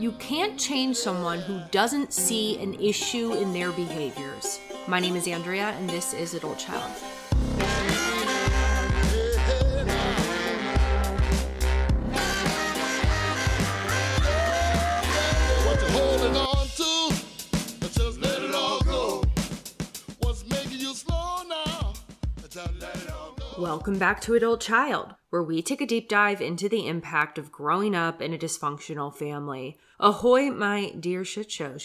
You can't change someone who doesn't see an issue in their behaviors. My name is Andrea, and this is Adult Child. Welcome back to Adult Child, where we take a deep dive into the impact of growing up in a dysfunctional family. Ahoy, my dear shit show.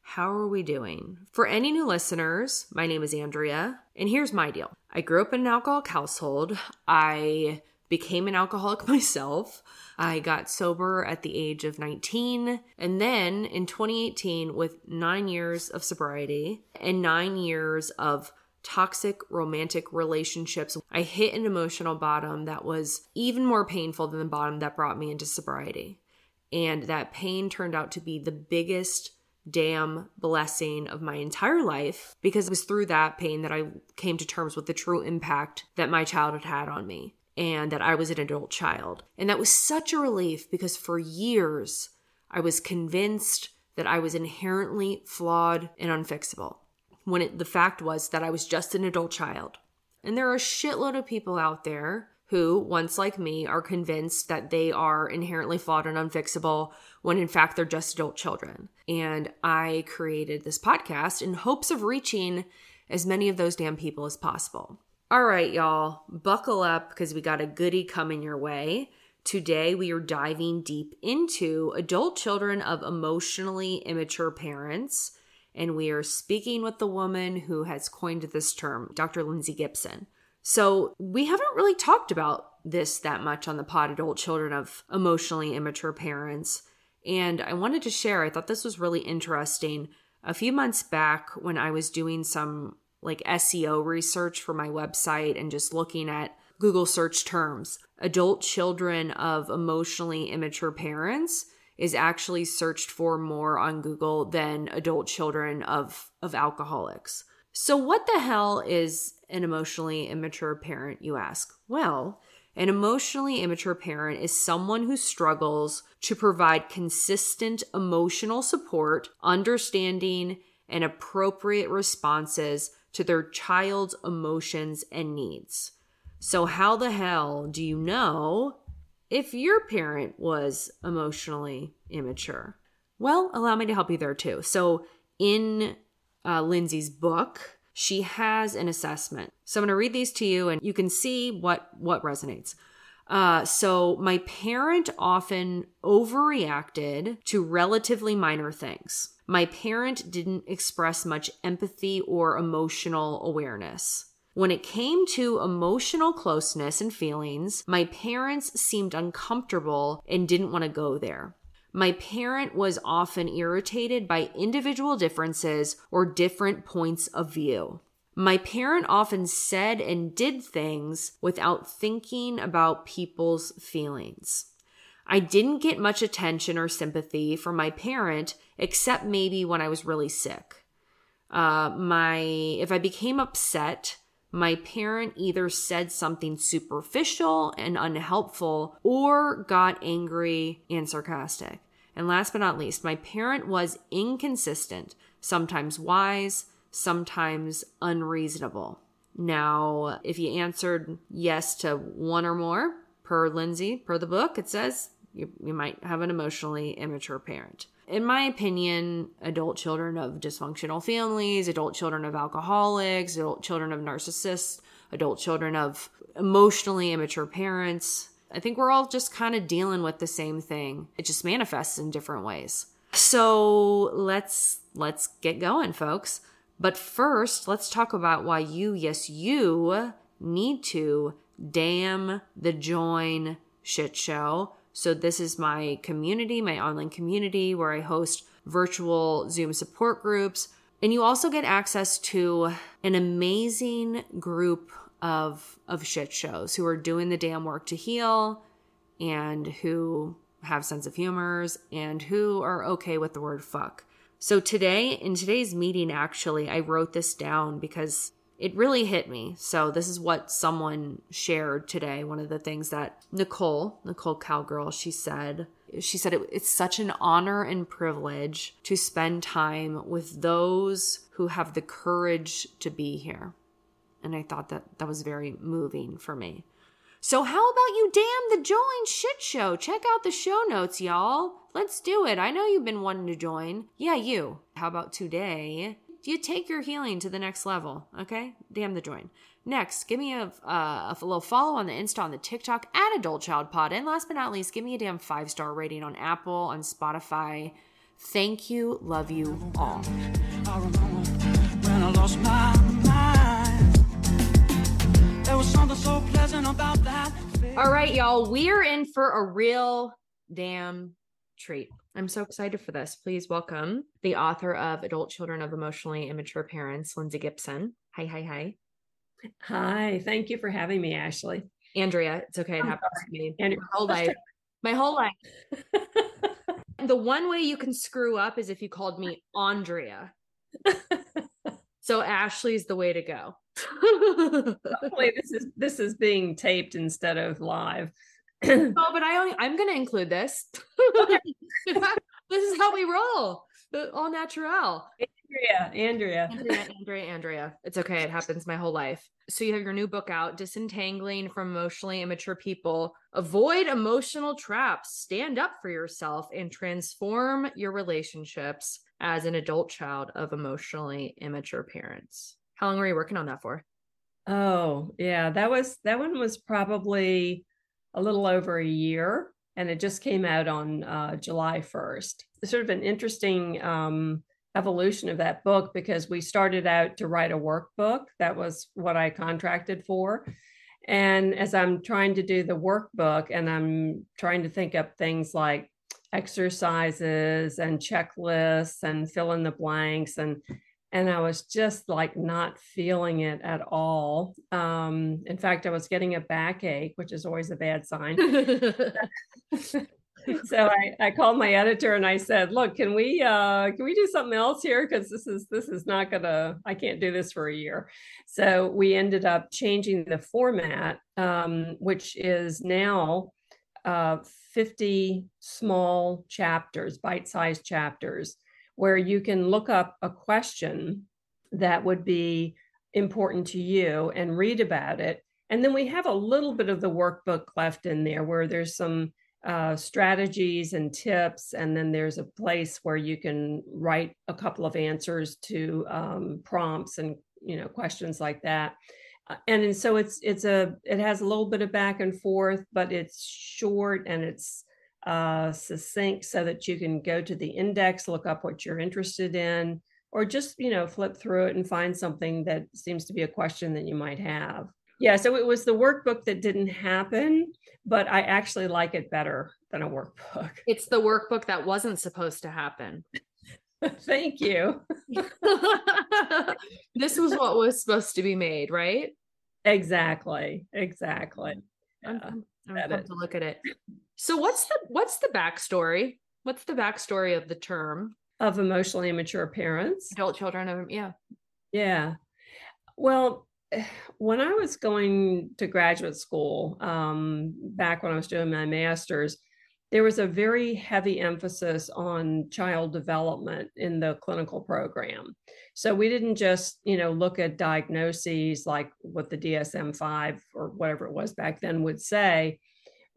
How are we doing? For any new listeners, my name is Andrea, and here's my deal. I grew up in an alcoholic household. I became an alcoholic myself. I got sober at the age of 19. And then in 2018, with nine years of sobriety and nine years of toxic romantic relationships, I hit an emotional bottom that was even more painful than the bottom that brought me into sobriety. And that pain turned out to be the biggest damn blessing of my entire life because it was through that pain that I came to terms with the true impact that my childhood had on me and that I was an adult child. And that was such a relief because for years I was convinced that I was inherently flawed and unfixable when it, the fact was that I was just an adult child. And there are a shitload of people out there who, once like me, are convinced that they are inherently flawed and unfixable when in fact they're just adult children. And I created this podcast in hopes of reaching as many of those damn people as possible. All right, y'all, buckle up because we got a goodie coming your way. Today, we are diving deep into adult children of emotionally immature parents, and we are speaking with the woman who has coined this term, Dr. Lindsay Gibson. So, we haven't really talked about this that much on the pod adult children of emotionally immature parents. And I wanted to share, I thought this was really interesting. A few months back, when I was doing some like SEO research for my website and just looking at Google search terms, adult children of emotionally immature parents is actually searched for more on Google than adult children of, of alcoholics. So, what the hell is an emotionally immature parent, you ask? Well, an emotionally immature parent is someone who struggles to provide consistent emotional support, understanding, and appropriate responses to their child's emotions and needs. So, how the hell do you know if your parent was emotionally immature? Well, allow me to help you there too. So, in uh, Lindsay's book, she has an assessment. So I'm going to read these to you, and you can see what what resonates. Uh, so my parent often overreacted to relatively minor things. My parent didn't express much empathy or emotional awareness. When it came to emotional closeness and feelings, my parents seemed uncomfortable and didn't want to go there. My parent was often irritated by individual differences or different points of view. My parent often said and did things without thinking about people's feelings. I didn't get much attention or sympathy from my parent except maybe when I was really sick. Uh, my if I became upset, my parent either said something superficial and unhelpful or got angry and sarcastic. And last but not least, my parent was inconsistent, sometimes wise, sometimes unreasonable. Now, if you answered yes to one or more, per Lindsay, per the book, it says you, you might have an emotionally immature parent. In my opinion, adult children of dysfunctional families, adult children of alcoholics, adult children of narcissists, adult children of emotionally immature parents, I think we're all just kind of dealing with the same thing. It just manifests in different ways. So let's let's get going, folks. But first, let's talk about why you, yes, you need to damn the join shit show. So this is my community, my online community where I host virtual Zoom support groups. And you also get access to an amazing group of of shit shows who are doing the damn work to heal and who have sense of humors and who are okay with the word fuck. So today in today's meeting actually I wrote this down because it really hit me. So this is what someone shared today. One of the things that Nicole, Nicole Cowgirl, she said She said it, it's such an honor and privilege to spend time with those who have the courage to be here. And I thought that that was very moving for me. So, how about you damn the join shit show? Check out the show notes, y'all. Let's do it. I know you've been wanting to join. Yeah, you. How about today? Do you take your healing to the next level? Okay? Damn the join. Next, give me a, uh, a little follow on the Insta, on the TikTok, at Adult Child Pod. And last but not least, give me a damn five star rating on Apple, on Spotify. Thank you. Love you all. When I lost my mind. There was something so pleasant about that. All right, y'all. We are in for a real damn treat. I'm so excited for this. Please welcome the author of Adult Children of Emotionally Immature Parents, Lindsay Gibson. Hi, hi, hi. Hi, thank you for having me, Ashley. Andrea, it's okay. It happens to me. Andrea, my whole life. My whole life. The one way you can screw up is if you called me Andrea. so Ashley's the way to go. Hopefully, this is this is being taped instead of live. Oh, but I only, I'm going to include this. this is how we roll. All natural. Andrea, Andrea. Andrea, Andrea, Andrea. It's okay. It happens my whole life. So you have your new book out, Disentangling from Emotionally Immature People. Avoid emotional traps, stand up for yourself, and transform your relationships as an adult child of emotionally immature parents. How long were you working on that for? Oh, yeah, that was that one was probably a little over a year, and it just came out on uh, July first. It's Sort of an interesting um, evolution of that book because we started out to write a workbook. That was what I contracted for. And as I'm trying to do the workbook and I'm trying to think up things like exercises and checklists and fill in the blanks and and I was just like not feeling it at all. Um, in fact, I was getting a backache, which is always a bad sign. so I, I called my editor and I said, "Look, can we uh, can we do something else here? Because this is this is not gonna. I can't do this for a year." So we ended up changing the format, um, which is now uh, 50 small chapters, bite-sized chapters, where you can look up a question that would be important to you and read about it. And then we have a little bit of the workbook left in there where there's some uh, strategies and tips. And then there's a place where you can write a couple of answers to um, prompts and you know questions like that. Uh, and, and so it's it's a it has a little bit of back and forth, but it's short and it's uh, succinct so that you can go to the index, look up what you're interested in, or just you know flip through it and find something that seems to be a question that you might have. Yeah, so it was the workbook that didn't happen, but I actually like it better than a workbook. it's the workbook that wasn't supposed to happen. Thank you. this was what was supposed to be made, right? Exactly. Exactly. Yeah, I'm, I'm that pumped is. to look at it. So what's the what's the backstory? What's the backstory of the term Of emotionally immature parents. adult children of yeah? Yeah. Well, when I was going to graduate school, um, back when I was doing my master's, there was a very heavy emphasis on child development in the clinical program. So we didn't just, you know, look at diagnoses like what the DSM 5 or whatever it was back then would say.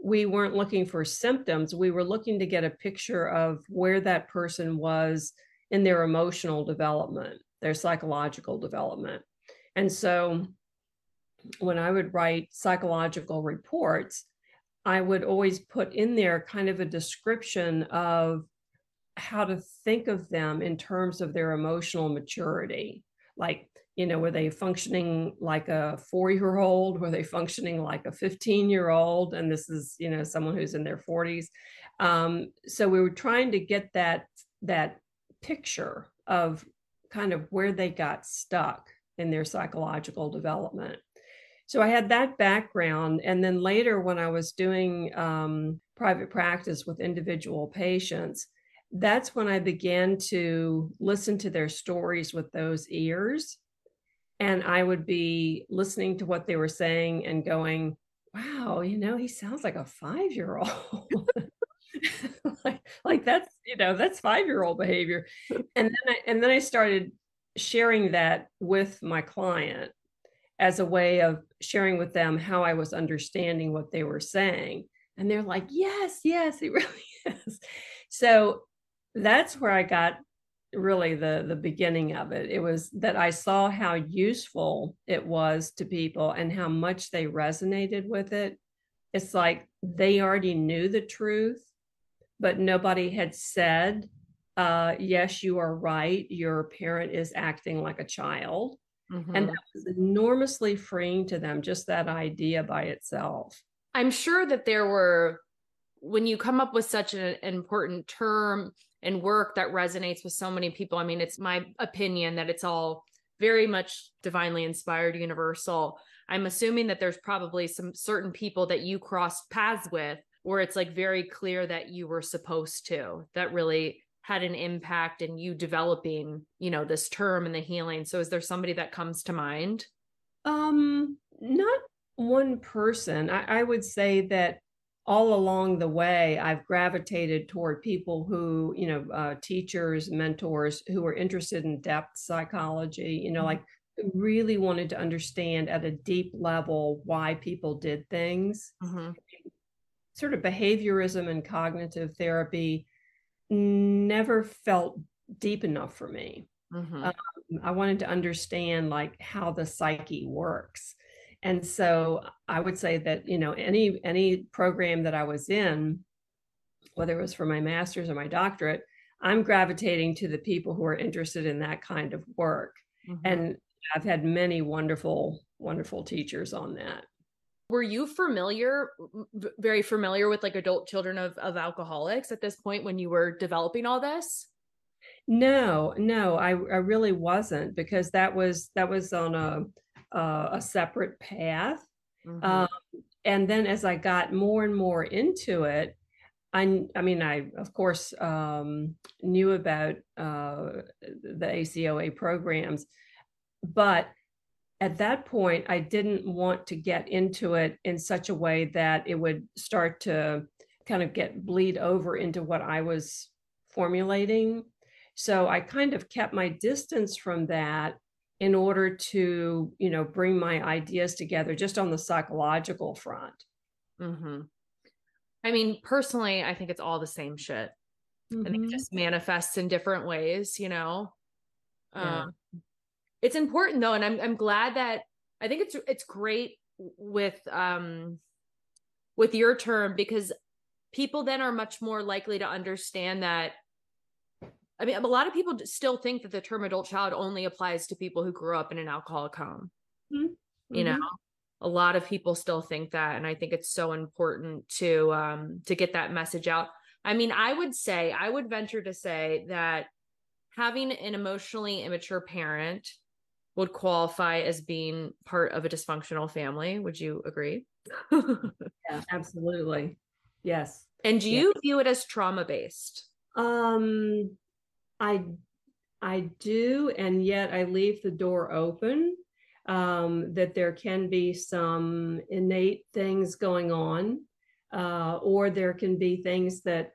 We weren't looking for symptoms. We were looking to get a picture of where that person was in their emotional development, their psychological development. And so when I would write psychological reports, I would always put in there kind of a description of how to think of them in terms of their emotional maturity. Like, you know, were they functioning like a four year old? Were they functioning like a 15 year old? And this is, you know, someone who's in their 40s. Um, so we were trying to get that that picture of kind of where they got stuck in their psychological development. So I had that background. And then later, when I was doing um, private practice with individual patients, that's when I began to listen to their stories with those ears. And I would be listening to what they were saying and going, wow, you know, he sounds like a five year old. like, like that's you know that's five year old behavior and then I, and then i started sharing that with my client as a way of sharing with them how i was understanding what they were saying. And they're like yes yes it really is. So that's where i got really the the beginning of it. It was that i saw how useful it was to people and how much they resonated with it. It's like they already knew the truth but nobody had said uh, yes you are right. Your parent is acting like a child Mhm. and that was enormously freeing to them just that idea by itself I'm sure that there were, when you come up with such an important term and work that resonates with so many people. I mean, it's my opinion that it's all very much divinely inspired, universal. I'm assuming that there's probably some certain people that you crossed paths with where it's like very clear that you were supposed to, that really had an impact in you developing, you know, this term and the healing. So is there somebody that comes to mind? Um, not one person. I, I would say that all along the way, I've gravitated toward people who, you know, uh, teachers, mentors who are interested in depth psychology, you know, Mhm. like really wanted to understand at a deep level why people did things. Mhm. Sort of behaviorism and cognitive therapy never felt deep enough for me. Mhm. Um, I wanted to understand like how the psyche works. And so I would say that, you know, any any program that I was in, whether it was for my master's or my doctorate, I'm gravitating to the people who are interested in that kind of work. Mhm. And I've had many wonderful, wonderful teachers on that. Were you familiar very familiar with like adult children of, of alcoholics at this point when you were developing all this No, no, I, I really wasn't because that was that was on a a, a separate path. Mhm. Um, and then as I got more and more into it, I, I mean, I of course um, knew about uh, the ACOA programs, but at that point, I didn't want to get into it in such a way that it would start to kind of get bleed over into what I was formulating. So I kind of kept my distance from that in order to, you know, bring my ideas together just on the psychological front. Mhm. i mean personally i think it's all the same shit i think it Mhm. just manifests in different ways you know Yeah. um it's important though and i'm i'm glad that i think it's it's great with um with your term because people then are much more likely to understand that i mean a lot of people still think that the term adult child only applies to people who grew up in an alcoholic home. You know Mhm. a lot of people still think that and i think it's so important to um to get that message out. I mean i would say i would venture to say that having an emotionally immature parent would qualify as being part of a dysfunctional family. Would you agree? Yeah, absolutely. Yes. and do you view it as trauma based Um, I I do, and yet I leave the door open um, that there can be some innate things going on, uh, or there can be things that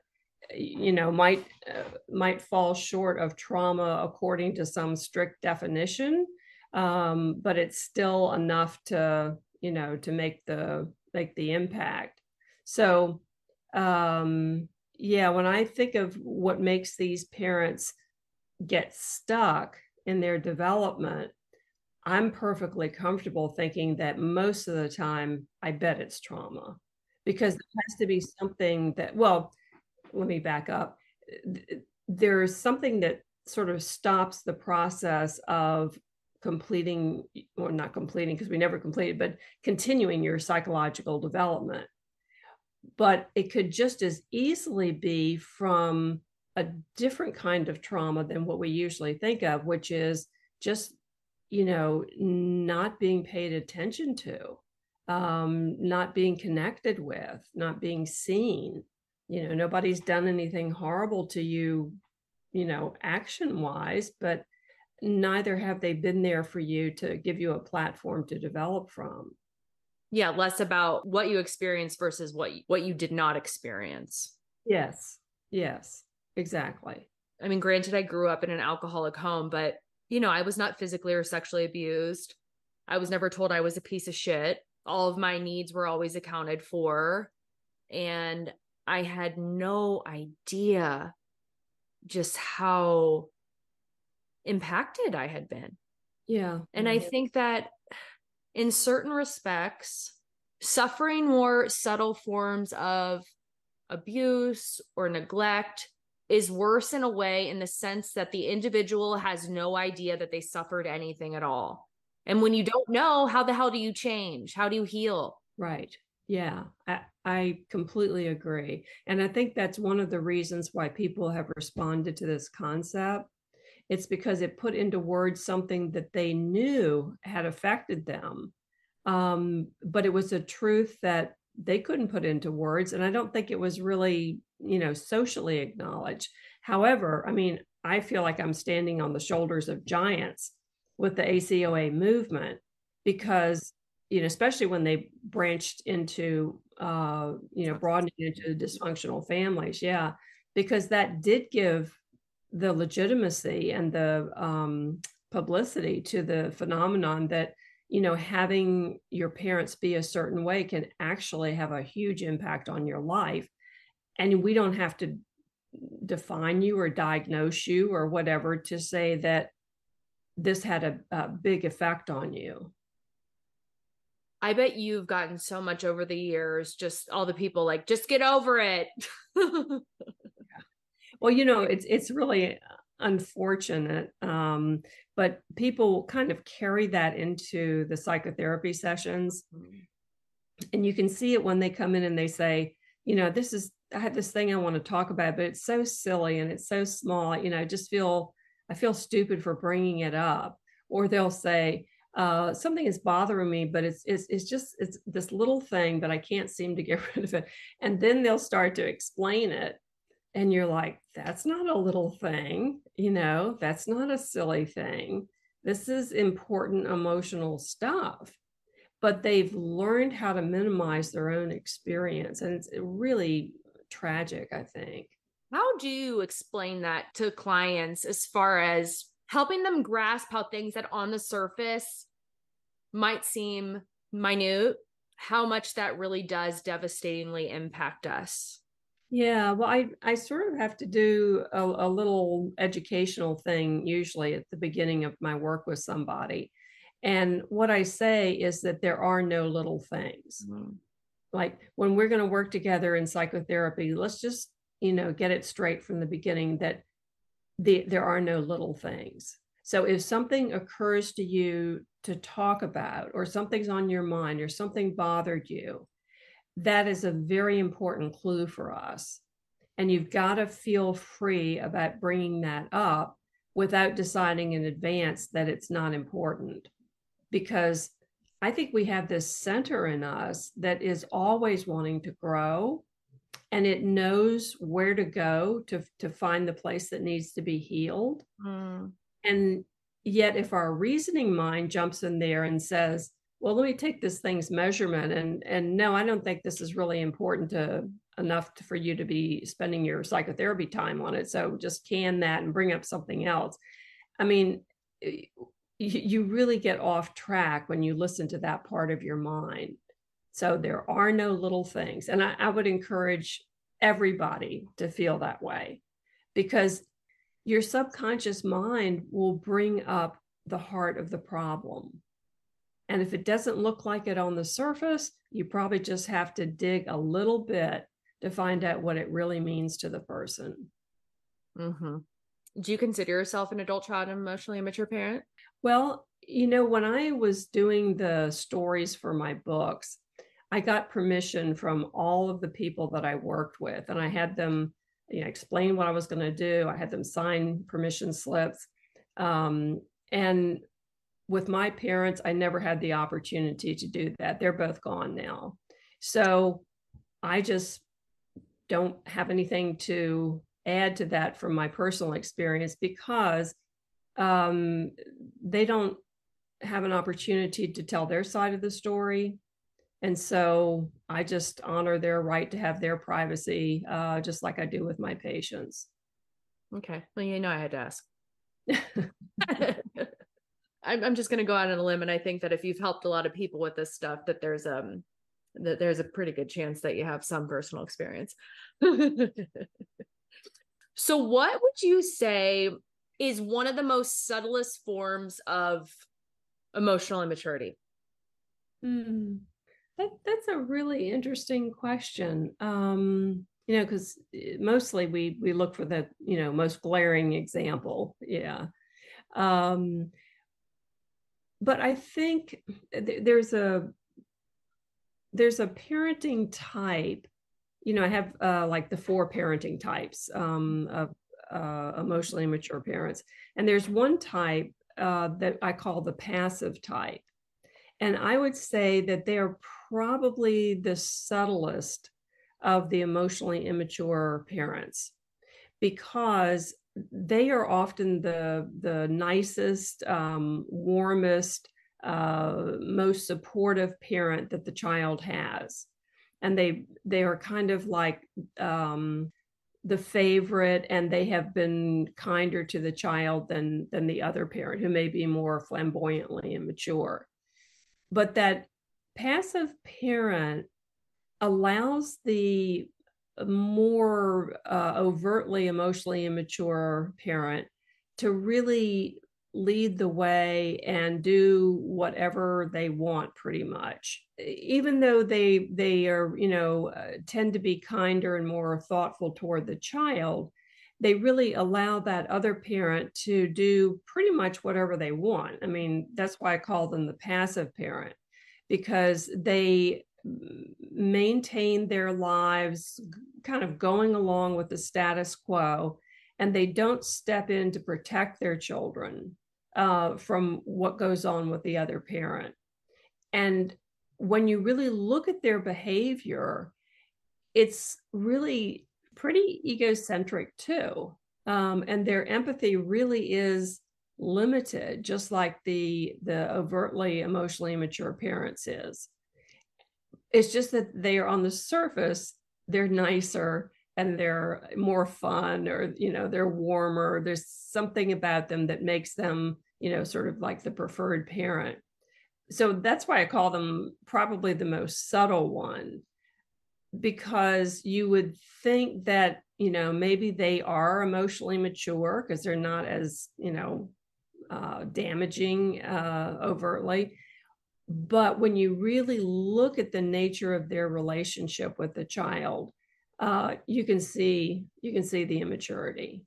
you know might uh, might fall short of trauma according to some strict definition, um, but it's still enough to you know to make the make the impact. So um yeah, when I think of what makes these parents get stuck in their development, I'm perfectly comfortable thinking that most of the time, I bet it's trauma because there has to be something that, well, let me back up. There's something that sort of stops the process of completing, or not completing because we never completed, but continuing your psychological development but it could just as easily be from a different kind of trauma than what we usually think of, which is just, you know, not being paid attention to, um, not being connected with, not being seen. You know, nobody's done anything horrible to you, you know, action wise, but neither have they been there for you to give you a platform to develop from. yeah less about what you experienced versus what you, what you did not experience Yes. Yes, exactly. I mean, granted, I grew up in an alcoholic home, but you know, I was not physically or sexually abused. I was never told I was a piece of shit. All of my needs were always accounted for. And I had no idea just how impacted I had been. Yeah. And I think that in certain respects, suffering more subtle forms of abuse or neglect is worse in a way in the sense that the individual has no idea that they suffered anything at all. And when you don't know, how the hell do you change? How do you heal? Right. Yeah, I, I completely agree. And I think that's one of the reasons why people have responded to this concept. It's because it put into words something that they knew had affected them. Um, but it was a truth that they couldn't put into words. And I don't think it was really, you know, socially acknowledged. However, I mean, I feel like I'm standing on the shoulders of giants with the ACOA movement because you know, especially when they branched into, uh, you know, broadening into dysfunctional families. Yeah, because that did give the legitimacy and the um, publicity to the phenomenon that, you know, having your parents be a certain way can actually have a huge impact on your life. And we don't have to define you or diagnose you or whatever to say that this had a, a big effect on you. I bet you've gotten so much over the years, just all the people like, just get over it. well, you know, it's it's really unfortunate. Um, but people kind of carry that into the psychotherapy sessions. And you can see it when they come in and they say, you know, this is I have this thing I want to talk about, but it's so silly and it's so small, you know, I just feel I feel stupid for bringing it up. Or they'll say, uh, something is bothering me, but it's, it's it's just it's this little thing, but I can't seem to get rid of it. And then they'll start to explain it, and you're like, that's not a little thing, you know, that's not a silly thing. This is important emotional stuff. But they've learned how to minimize their own experience, and it's really tragic, I think. How do you explain that to clients as far as helping them grasp how things that on the surface might seem minute, how much that really does devastatingly impact us. Yeah, well, I, I sort of have to do a, a little educational thing usually at the beginning of my work with somebody. And what I say is that there are no little things. Mm-hmm. Like when we're going to work together in psychotherapy, let's just, you know, get it straight from the beginning that the, there are no little things. So if something occurs to you to talk about, or something's on your mind, or something bothered you, that is a very important clue for us. And you've got to feel free about bringing that up without deciding in advance that it's not important. Because I think we have this center in us that is always wanting to grow and it knows where to go to to find the place that needs to be healed mm. and yet if our reasoning mind jumps in there and says well let me take this thing's measurement and and no i don't think this is really important to enough to, for you to be spending your psychotherapy time on it so just can that and bring up something else i mean you really get off track when you listen to that part of your mind so there are no little things. And I, I would encourage everybody to feel that way because your subconscious mind will bring up the heart of the problem. And if it doesn't look like it on the surface, you probably just have to dig a little bit to find out what it really means to the person. Mm-hmm. Do you consider yourself an adult child and emotionally immature parent? Well, you know, when I was doing the stories for my books, I got permission from all of the people that I worked with, and I had them you know, explain what I was going to do. I had them sign permission slips. Um, and with my parents, I never had the opportunity to do that. They're both gone now. So I just don't have anything to add to that from my personal experience because um, they don't have an opportunity to tell their side of the story And so I just honor their right to have their privacy, uh, just like I do with my patients. Okay. Well, you know, I had to ask. I'm, I'm just going to go out on a limb. And I think that if you've helped a lot of people with this stuff, that there's, um, that there's a pretty good chance that you have some personal experience. so what would you say is one of the most subtlest forms of emotional immaturity? Mm, that that's a really interesting question. Um, you know, because mostly we we look for the you know most glaring example. Yeah. Um, but I think th- there's a there's a parenting type. You know, I have uh, like the four parenting types um, of uh, emotionally immature parents, and there's one type uh, that I call the passive type. And I would say that they're probably the subtlest of the emotionally immature parents because they are often the, the nicest, um, warmest, uh, most supportive parent that the child has. And they they are kind of like um, the favorite and they have been kinder to the child than than the other parent who may be more flamboyantly immature but that passive parent allows the more uh, overtly emotionally immature parent to really lead the way and do whatever they want pretty much. Even though they they are you know uh, tend to be kinder and more thoughtful toward the child they really allow that other parent to do pretty much whatever they want. I mean that's why i call them the passive parent because they maintain their lives kind of going along with the status quo and they don't step in to protect their children uh, from what goes on with the other parent. And when you really look at their behavior, it's really pretty egocentric too. Um, and their empathy really is limited, just like the the overtly emotionally immature parents is. It's just that they are on the surface, they're nicer and they're more fun or you know they're warmer. There's something about them that makes them you know sort of like the preferred parent. So that's why i call them probably the most subtle one because you would think that you know maybe they are emotionally mature because they're not as you know uh, damaging uh, overtly but when you really look at the nature of their relationship with the child uh, you can see you can see the immaturity.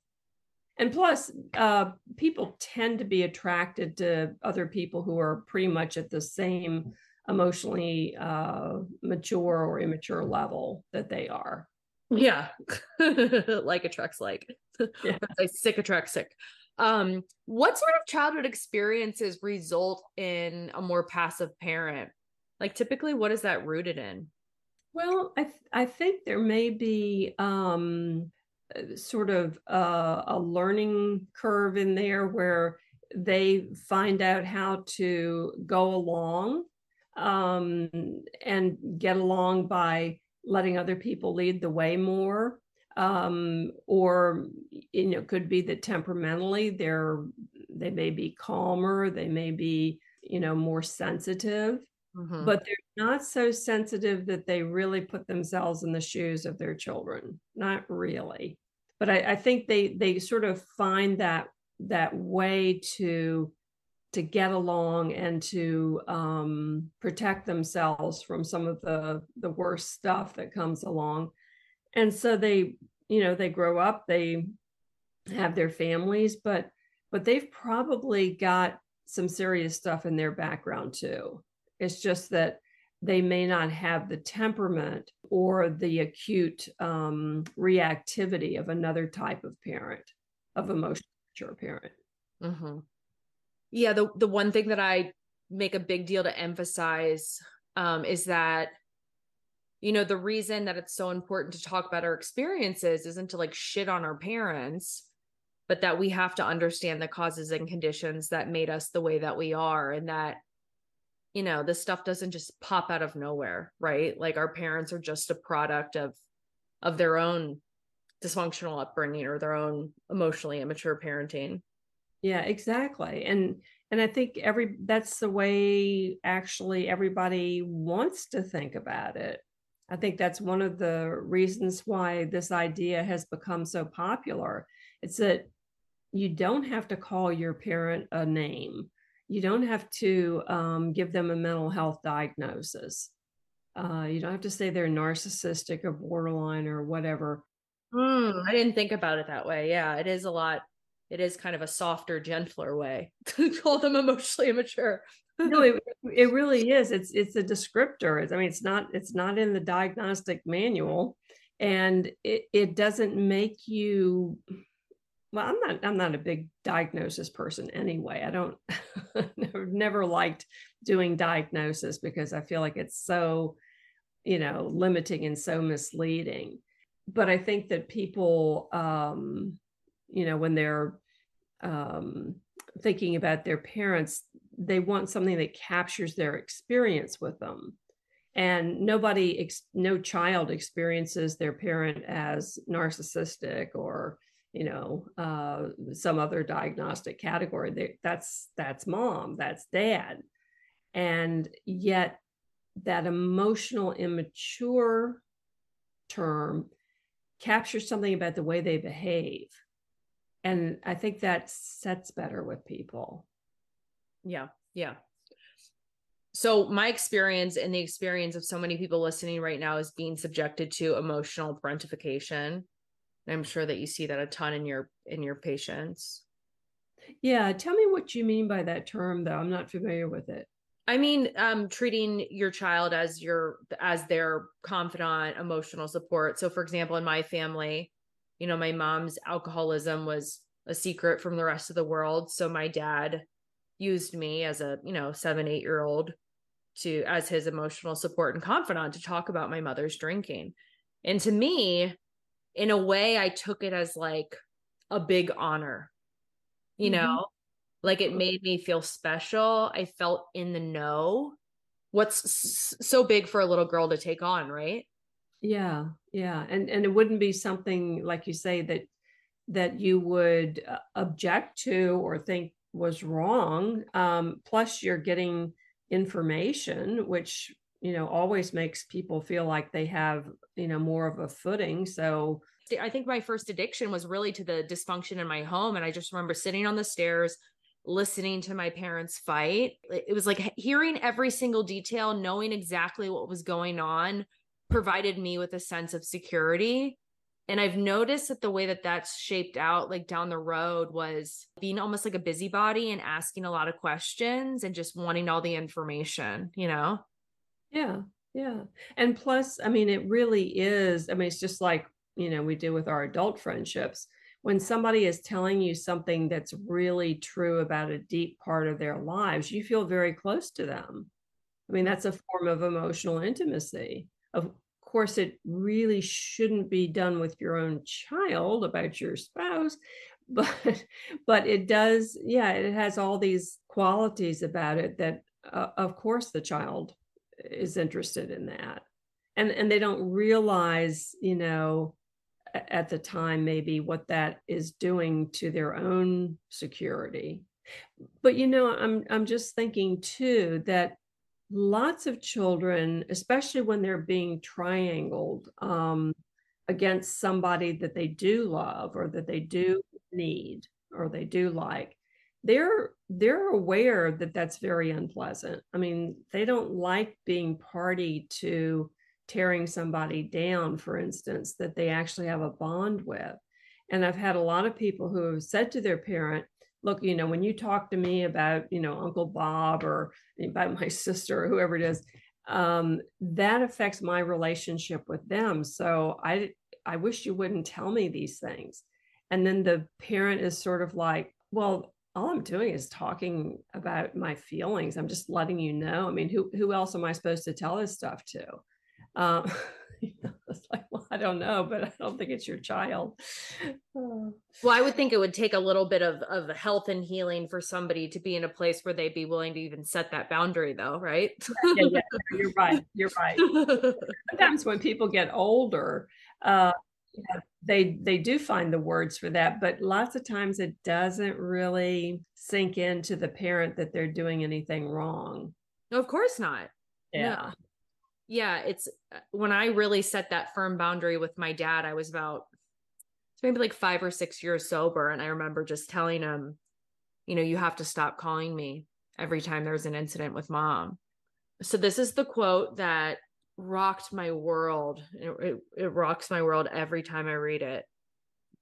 And plus uh, people tend to be attracted to other people who are pretty much at the same emotionally uh, mature or immature level that they are. Yeah. Like attracts like. Yeah. I sick attracts sick um what sort of childhood experiences result in a more passive parent like typically what is that rooted in well, I th- I think there may be um, sort of uh, a learning curve in there where they find out how to go along um, and get along by letting other people lead the way more. Um, or you know, could be that temperamentally they're they may be calmer, they may be you know more sensitive mm-hmm. but they're not so sensitive that they really put themselves in the shoes of their children. Not really. But I, I think they they sort of find that that way to to get along and to um, protect themselves from some of the the worst stuff that comes along and so they you know they grow up they have their families but but they've probably got some serious stuff in their background too it's just that they may not have the temperament or the acute um, reactivity of another type of parent, of emotional mature parent. Mm-hmm. Yeah, the the one thing that I make a big deal to emphasize um, is that you know the reason that it's so important to talk about our experiences isn't to like shit on our parents but that we have to understand the causes and conditions that made us the way that we are and that you know, this stuff doesn't just pop out of nowhere, right? Like our parents are just a product of of their own dysfunctional upbringing or their own emotionally immature parenting. Yeah, exactly. And and I think every that's the way actually everybody wants to think about it. I think that's one of the reasons why this idea has become so popular. It's that you don't have to call your parent a name. You don't have to um, give them a mental health diagnosis. Uh, you don't have to say they're narcissistic or borderline or whatever. Mm, I didn't think about it that way. Yeah, it is a lot. It is kind of a softer, gentler way to call them emotionally immature. no, it, it really is. It's it's a descriptor. I mean, it's not it's not in the diagnostic manual, and it it doesn't make you. Well, I'm not I'm not a big diagnosis person anyway. I don't never, never liked doing diagnosis because I feel like it's so, you know, limiting and so misleading. But I think that people, um, you know, when they're um, thinking about their parents, they want something that captures their experience with them. And nobody, ex- no child experiences their parent as narcissistic or, you know, uh, some other diagnostic category. They, that's that's mom, that's dad, and yet that emotional immature term captures something about the way they behave and i think that sets better with people. Yeah yeah. So my experience and the experience of so many people listening right now is being subjected to emotional parentification. I'm sure that you see that a ton in your in your patients. Yeah tell me what you mean by that term though. I'm not familiar with it. I mean, um, treating your child as your as their confidant, emotional support. So, for example, in my family, you know, my mom's alcoholism was a secret from the rest of the world. So my dad used me as a, you know, seven, eight year old to as his emotional support and confidant to talk about my mother's drinking. And to me, in a way, I took it as like a big honor, you mm-hmm. know, like it made me feel special. I felt in the know. What's so big for a little girl to take on, right? Yeah, yeah, and and it wouldn't be something like you say that that you would uh, object to or think was wrong. Um, plus, you're getting information, which you know always makes people feel like they have you know more of a footing. So I think my first addiction was really to the dysfunction in my home, and I just remember sitting on the stairs listening to my parents fight. It was like hearing every single detail, knowing exactly what was going on provided me with a sense of security and I've noticed that the way that that's shaped out, like down the road, was being almost like a busybody and asking a lot of questions and just wanting all the information, you know? Yeah. Yeah. And plus, I mean, it really is. I mean, it's just like, you know, we do with our adult friendships. When somebody is telling you something that's really true about a deep part of their lives, you feel very close to them. I mean, that's a form of emotional intimacy. Of course, it really shouldn't be done with your own child about your spouse, but but it does. Yeah, it has all these qualities about it that, uh, of course, the child is interested in that, and and they don't realize, you know, at the time maybe what that is doing to their own security. But you know, I'm I'm just thinking too that lots of children, especially when they're being triangled um, against somebody that they do love or that they do need or they do like, they're they're aware that that's very unpleasant. I mean, they don't like being party to tearing somebody down, for instance, that they actually have a bond with. And I've had a lot of people who have said to their parent, look, you know, when you talk to me about, you know, Uncle Bob or about my sister or whoever it is, um, that affects my relationship with them. So I I wish you wouldn't tell me these things. And then the parent is sort of like, well, all I'm doing is talking about my feelings. I'm just letting you know. I mean, who who else am I supposed to tell this stuff to? Um, it's like, well, I don't know, but I don't think it's your child. Well, I would think it would take a little bit of of health and healing for somebody to be in a place where they'd be willing to even set that boundary, though, right? yeah, yeah, you're right. You're right. Sometimes when people get older, uh, they they do find the words for that, but lots of times it doesn't really sink into the parent that they're doing anything wrong. Of course not. Yeah. Yeah, it's uh, when I really set that firm boundary with my dad, I was about maybe like 5 or 6 years sober and I remember just telling him, you know, you have to stop calling me every time there's an incident with mom. So this is the quote that rocked my world. It, it, it rocks my world every time I read it.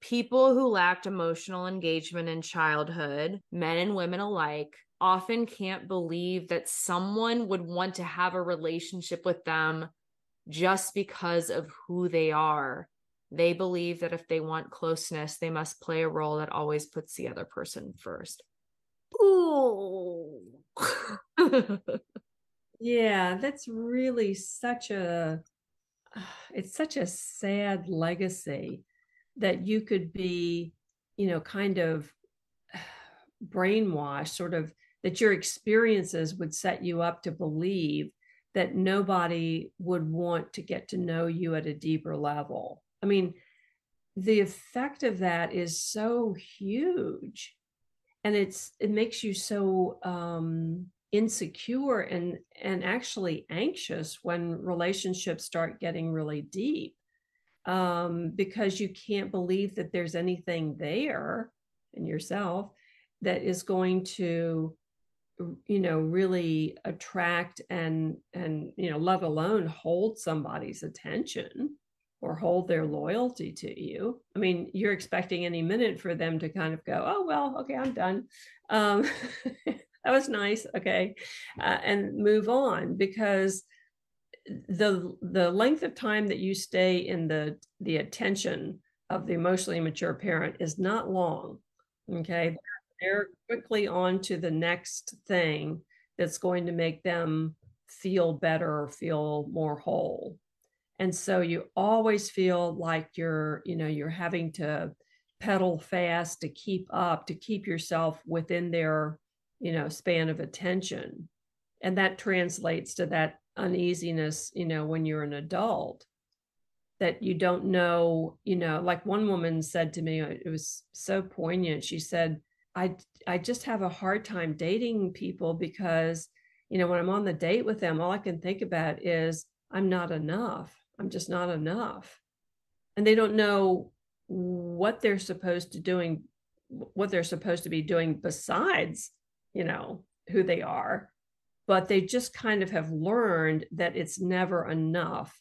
People who lacked emotional engagement in childhood, men and women alike, often can't believe that someone would want to have a relationship with them just because of who they are. They believe that if they want closeness, they must play a role that always puts the other person first. Ooh. Yeah, that's really such a it's such a sad legacy that you could be, you know, kind of brainwashed, sort of that your experiences would set you up to believe that nobody would want to get to know you at a deeper level. I mean, the effect of that is so huge and it's it makes you so um insecure and and actually anxious when relationships start getting really deep um, because you can't believe that there's anything there in yourself that is going to you know really attract and and you know let alone hold somebody's attention or hold their loyalty to you. I mean you're expecting any minute for them to kind of go oh well okay i'm done. Um, that was nice okay uh, and move on because the the length of time that you stay in the the attention of the emotionally immature parent is not long okay they're quickly on to the next thing that's going to make them feel better or feel more whole. And so you always feel like you're you know you're having to pedal fast to keep up to keep yourself within their you know span of attention. And that translates to that uneasiness you know when you're an adult that you don't know you know like one woman said to me it was so poignant. She said i i just have a hard time dating people because you know when i'm on the date with them all i can think about is i'm not enough. I'm just not enough. And they don't know what they're supposed to doing what they're supposed to be doing besides you know, who they are, but they just kind of have learned that it's never enough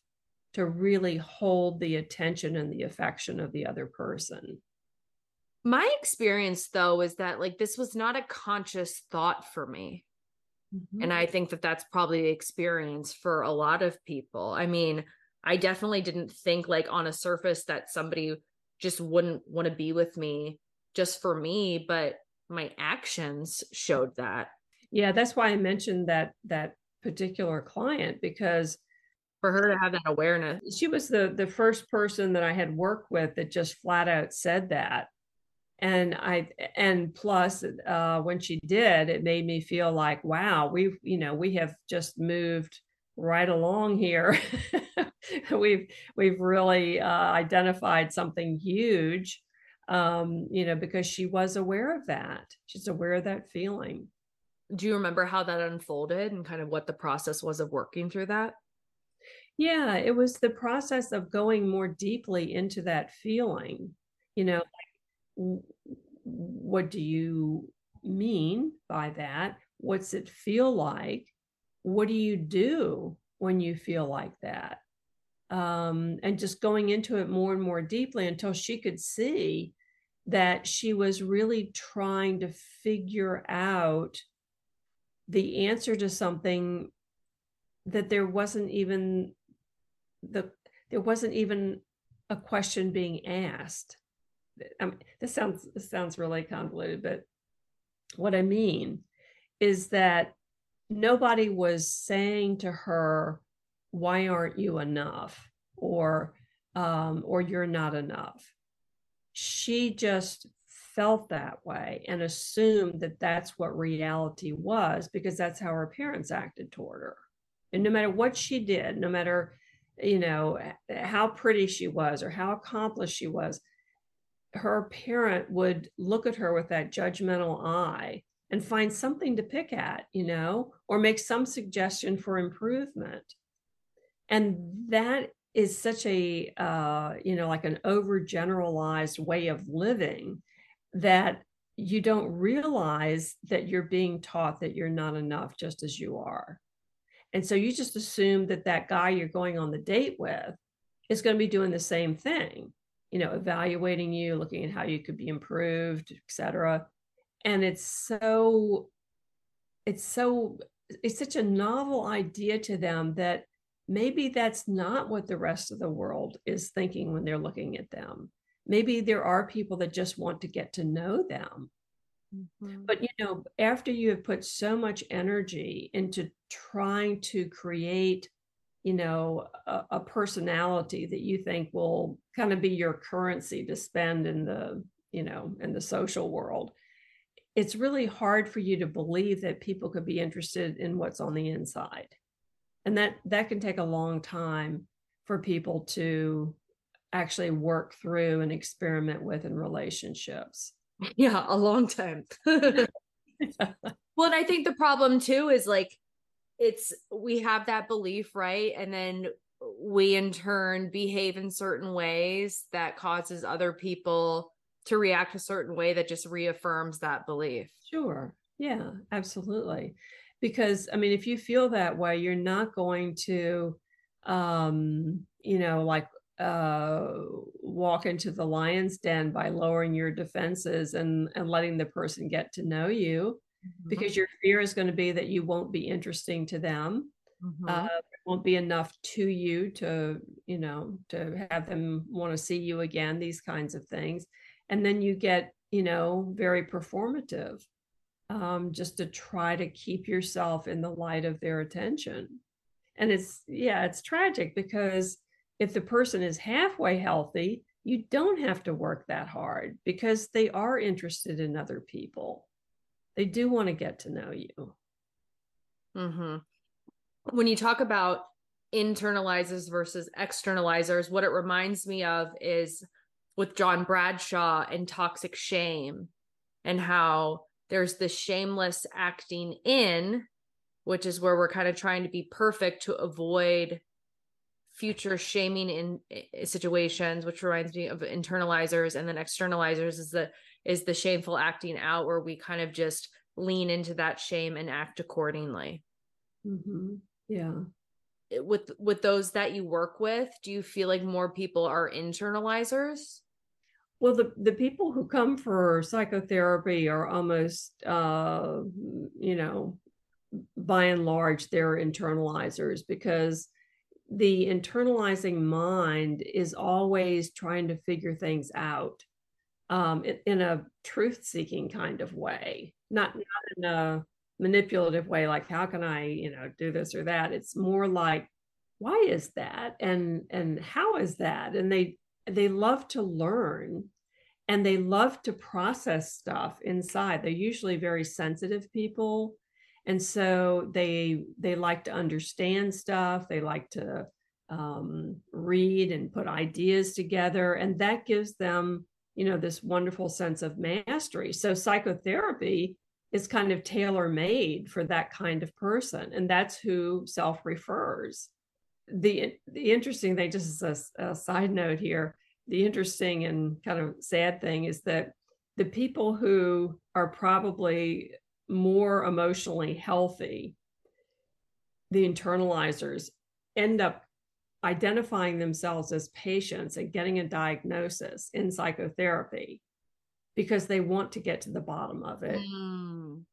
to really hold the attention and the affection of the other person. My experience, though, is that like this was not a conscious thought for me. Mm-hmm. And I think that that's probably the experience for a lot of people. I mean, I definitely didn't think like on a surface that somebody just wouldn't want to be with me just for me, but my actions showed that. Yeah, that's why I mentioned that that particular client because for her to have that awareness. She was the the first person that I had worked with that just flat out said that. And I and plus uh when she did, it made me feel like, wow, we've, you know, we have just moved right along here. we've we've really uh, identified something huge um, you know, because she was aware of that. She's aware of that feeling. Do you remember how that unfolded and kind of what the process was of working through that? Yeah, it was the process of going more deeply into that feeling. You know, what do you mean by that? What's it feel like? What do you do when you feel like that? Um, and just going into it more and more deeply until she could see that she was really trying to figure out the answer to something that there wasn't even the there wasn't even a question being asked I mean, this sounds this sounds really convoluted but what i mean is that nobody was saying to her why aren't you enough? or um, or you're not enough. She just felt that way and assumed that that's what reality was because that's how her parents acted toward her. And no matter what she did no matter you know how pretty she was or how accomplished she was her parent would look at her with that judgmental eye and find something to pick at you know or make some suggestion for improvement. And that is such a uh, you know like an overgeneralized way of living that you don't realize that you're being taught that you're not enough just as you are. And so you just assume that that guy you're going on the date with is going to be doing the same thing you know evaluating you looking at how you could be improved etc and it's so it's so it's such a novel idea to them that maybe that's not what the rest of the world is thinking when they're looking at them. Maybe there are people that just want to get to know them. Mm-hmm. but you know after you have put so much energy into trying to create you know a, a personality that you think will kind of be your currency to spend in the you know in the social world. It's really hard for you to believe that people could be interested in what's on the inside. And that that can take a long time for people to actually work through and experiment with in relationships. Yeah a long time. Well and i think the problem too is like it's we have that belief right? And then we in turn behave in certain ways that causes other people to react a certain way that just reaffirms that belief. Sure. Yeah absolutely. Because i mean if you feel that way you're not going to um you know like uh walk into the lion's den by lowering your defenses and and letting the person get to know you mm-hmm. because your fear is going to be that you won't be interesting to them mm-hmm. uh, won't be enough to you to you know to have them want to see you again these kinds of things and then you get you know very performative um, just to try to keep yourself in the light of their attention. And it's, yeah, it's tragic because if the person is halfway healthy, you don't have to work that hard because they are interested in other people. They do want to get to know you. Mm-hmm. When you talk about internalizers versus externalizers, what it reminds me of is with John Bradshaw and toxic shame and how there's the shameless acting in, which is where we're kind of trying to be perfect to avoid future shaming in situations which reminds me of internalizers and then externalizers is the is the shameful acting out where we kind of just lean into that shame and act accordingly. Mm-hmm. yeah. With with those that you work with do you feel like more people are internalizers? Well, the, the people who come for psychotherapy are almost, uh, you know, by and large, they're internalizers because the internalizing mind is always trying to figure things out um, in, in, a truth seeking kind of way, not, not in a manipulative way, like, how can I, you know, do this or that? It's more like, why is that? And, and how is that? And they, they love to learn and they love to process stuff inside they're usually very sensitive people and so they they like to understand stuff they like to um, read and put ideas together and that gives them you know this wonderful sense of mastery. So psychotherapy is kind of tailor made for that kind of person and that's who self refers the the interesting thing just as a, a side note here the interesting and kind of sad thing is that the people who are probably more emotionally healthy, the internalizers, end up identifying themselves as patients and getting a diagnosis in psychotherapy because they want to get to the bottom of it. Mm.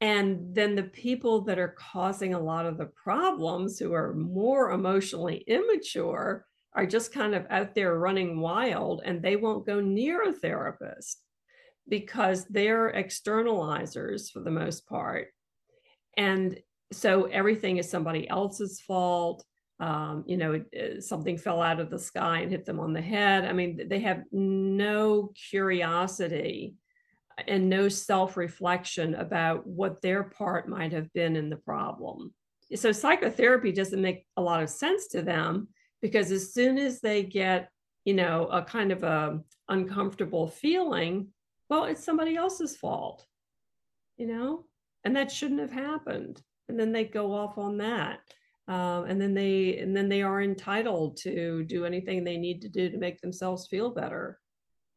And then the people that are causing a lot of the problems, who are more emotionally immature, are just kind of out there running wild and they won't go near a therapist because they're externalizers for the most part. And so everything is somebody else's fault. Um, you know, something fell out of the sky and hit them on the head. I mean, they have no curiosity and no self reflection about what their part might have been in the problem. So, psychotherapy doesn't make a lot of sense to them because as soon as they get, you know, a kind of a uncomfortable feeling, well, it's somebody else's fault, you know, and that shouldn't have happened. And then they go off on that um, and then they and then they are entitled to do anything they need to do to make themselves feel better.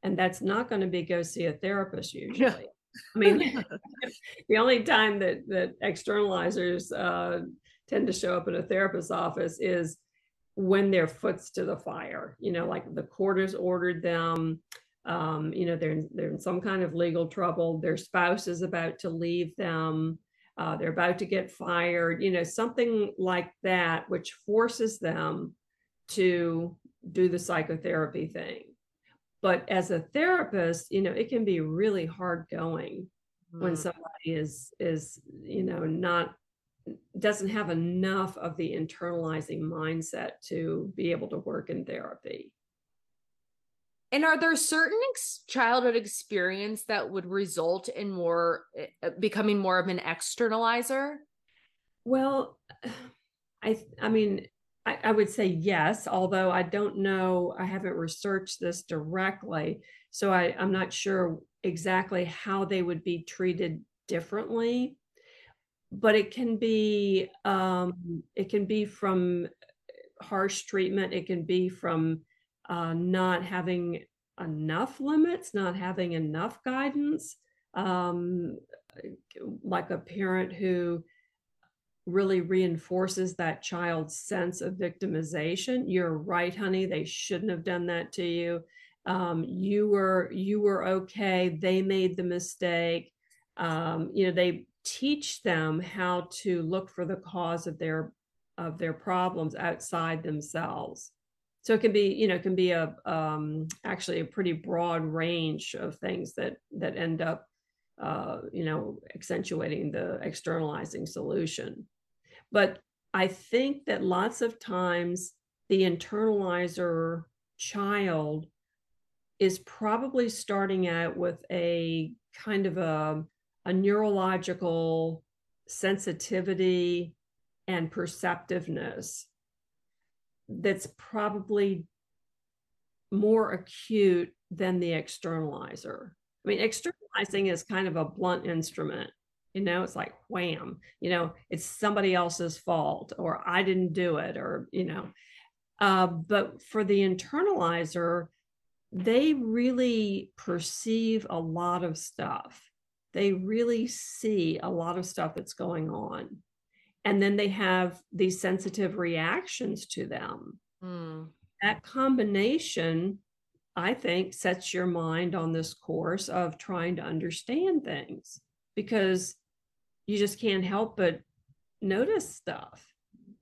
And that's not going to be go see a therapist usually. I mean the only time that that externalizers uh, tend to show up in a therapist's office is when their foot's to the fire you know like the court has ordered them um, you know they're they're in some kind of legal trouble their spouse is about to leave them uh, they're about to get fired, you know, something like that, which forces them to do the psychotherapy thing. But as a therapist, you know, it can be really hard going mm. when somebody is is you know not doesn't have enough of the internalizing mindset to be able to work in therapy. And are there certain ex- childhood experience that would result in more uh, becoming more of an externalizer? Well, I I mean, I, I, would say yes, although I don't know, I haven't researched this directly, so I, I'm not sure exactly how they would be treated differently. But it can be um, it can be from harsh treatment. It can be from uh, not having enough limits, not having enough guidance, um, like a parent who really reinforces that child's sense of victimization. You're right, honey. They shouldn't have done that to you. Um, you were you were okay. They made the mistake. Um, you know, they teach them how to look for the cause of their of their problems outside themselves so it can be you know it can be a um, actually a pretty broad range of things that that end up uh, you know accentuating the externalizing solution. But i think that lots of times the internalizer child is probably starting out with a kind of a, a neurological sensitivity and perceptiveness that's probably more acute than the externalizer. I mean, externalizing is kind of a blunt instrument. You know, it's like wham, you know, it's somebody else's fault or I didn't do it or, you know. Uh, but for the internalizer, they really perceive a lot of stuff. They really see a lot of stuff that's going on and then they have these sensitive reactions to them. Mm. That combination, I think, sets your mind on this course of trying to understand things because you just can't help but notice stuff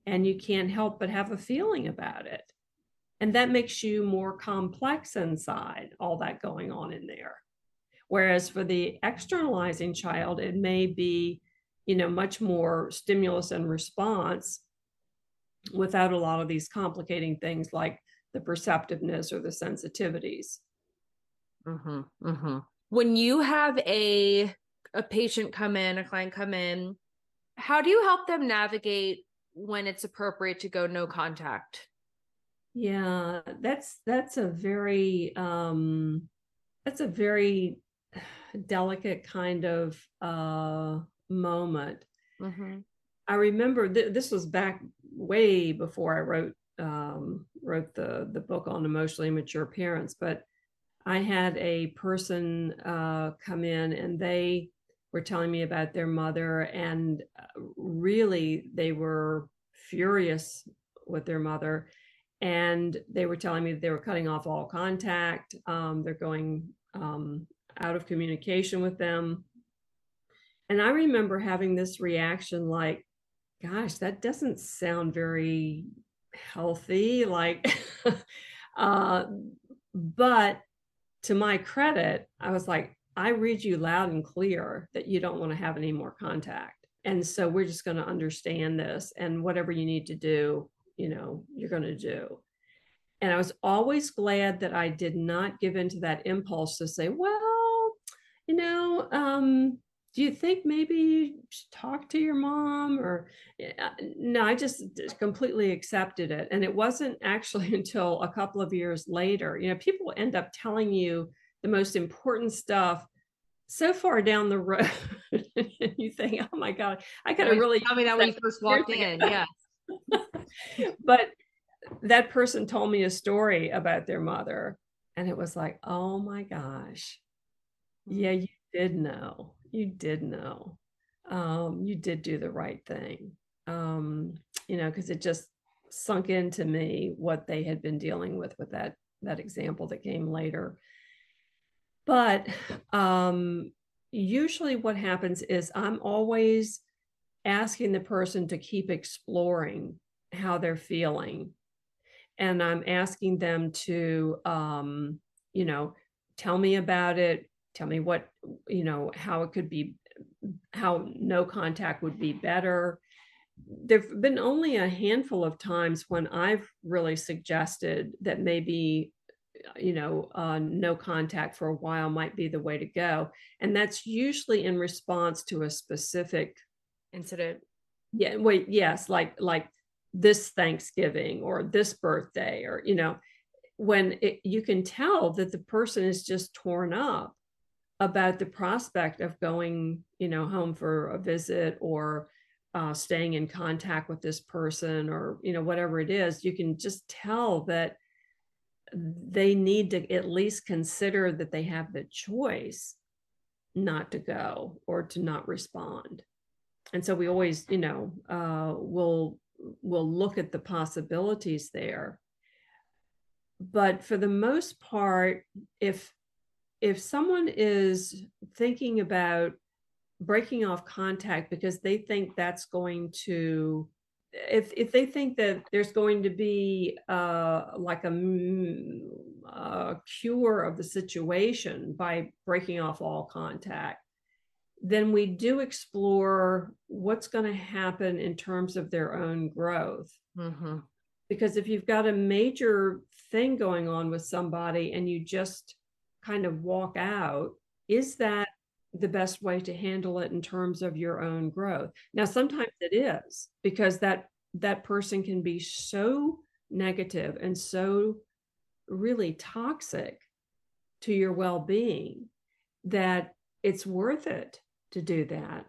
and you can't help but have a feeling about it. And that makes you more complex inside, all that going on in there. Whereas for the externalizing child, it may be you know much more stimulus and response without a lot of these complicating things like the perceptiveness or the sensitivities mm-hmm, mm-hmm. when you have a a patient come in a client come in how do you help them navigate when it's appropriate to go no contact yeah that's that's a very um that's a very delicate kind of uh moment. Mm-hmm. I remember th- this was back way before I wrote um, wrote the the book on emotionally mature parents, but I had a person uh, come in and they were telling me about their mother, and uh, really they were furious with their mother. And they were telling me that they were cutting off all contact. Um, they're going um, out of communication with them. And I remember having this reaction like, gosh, that doesn't sound very healthy. Like, uh, but to my credit, I was like, I read you loud and clear that you don't want to have any more contact. And so we're just going to understand this and whatever you need to do, you know you're going to do and i was always glad that i did not give into that impulse to say well you know um do you think maybe you should talk to your mom or uh, no i just completely accepted it. And it wasn't actually until a couple of years later you know people end up telling you the most important stuff so far down the road. And you think oh my god i gotta really tell me that when you first walked in yeah. But that person told me a story about their mother and it was like oh my gosh. Yeah you did know you did know. Um, you did do the right thing. Um, you know because it just sunk into me what they had been dealing with with that that example that came later. But um, usually what happens is i'm always asking the person to keep exploring how they're feeling. And i'm asking them to um, you know tell me about it tell me what you know how it could be how no contact would be better. There've been only a handful of times when i've really suggested that maybe you know uh, no contact for a while might be the way to go and that's usually in response to a specific incident. Yeah wait yes like like this thanksgiving or this birthday or you know when it, you can tell that the person is just torn up about the prospect of going, you know, home for a visit or uh, staying in contact with this person or, you know, whatever it is, you can just tell that they need to at least consider that they have the choice not to go or to not respond. And so we always, you know, uh, will will look at the possibilities there. But for the most part, if if someone is thinking about breaking off contact because they think that's going to if if they think that there's going to be uh, like a, a cure of the situation by breaking off all contact then we do explore what's going to happen in terms of their own growth mm-hmm. because if you've got a major thing going on with somebody and you just kind of walk out, is that the best way to handle it in terms of your own growth? Now, sometimes it is because that that person can be so negative and so really toxic to your well-being that it's worth it to do that.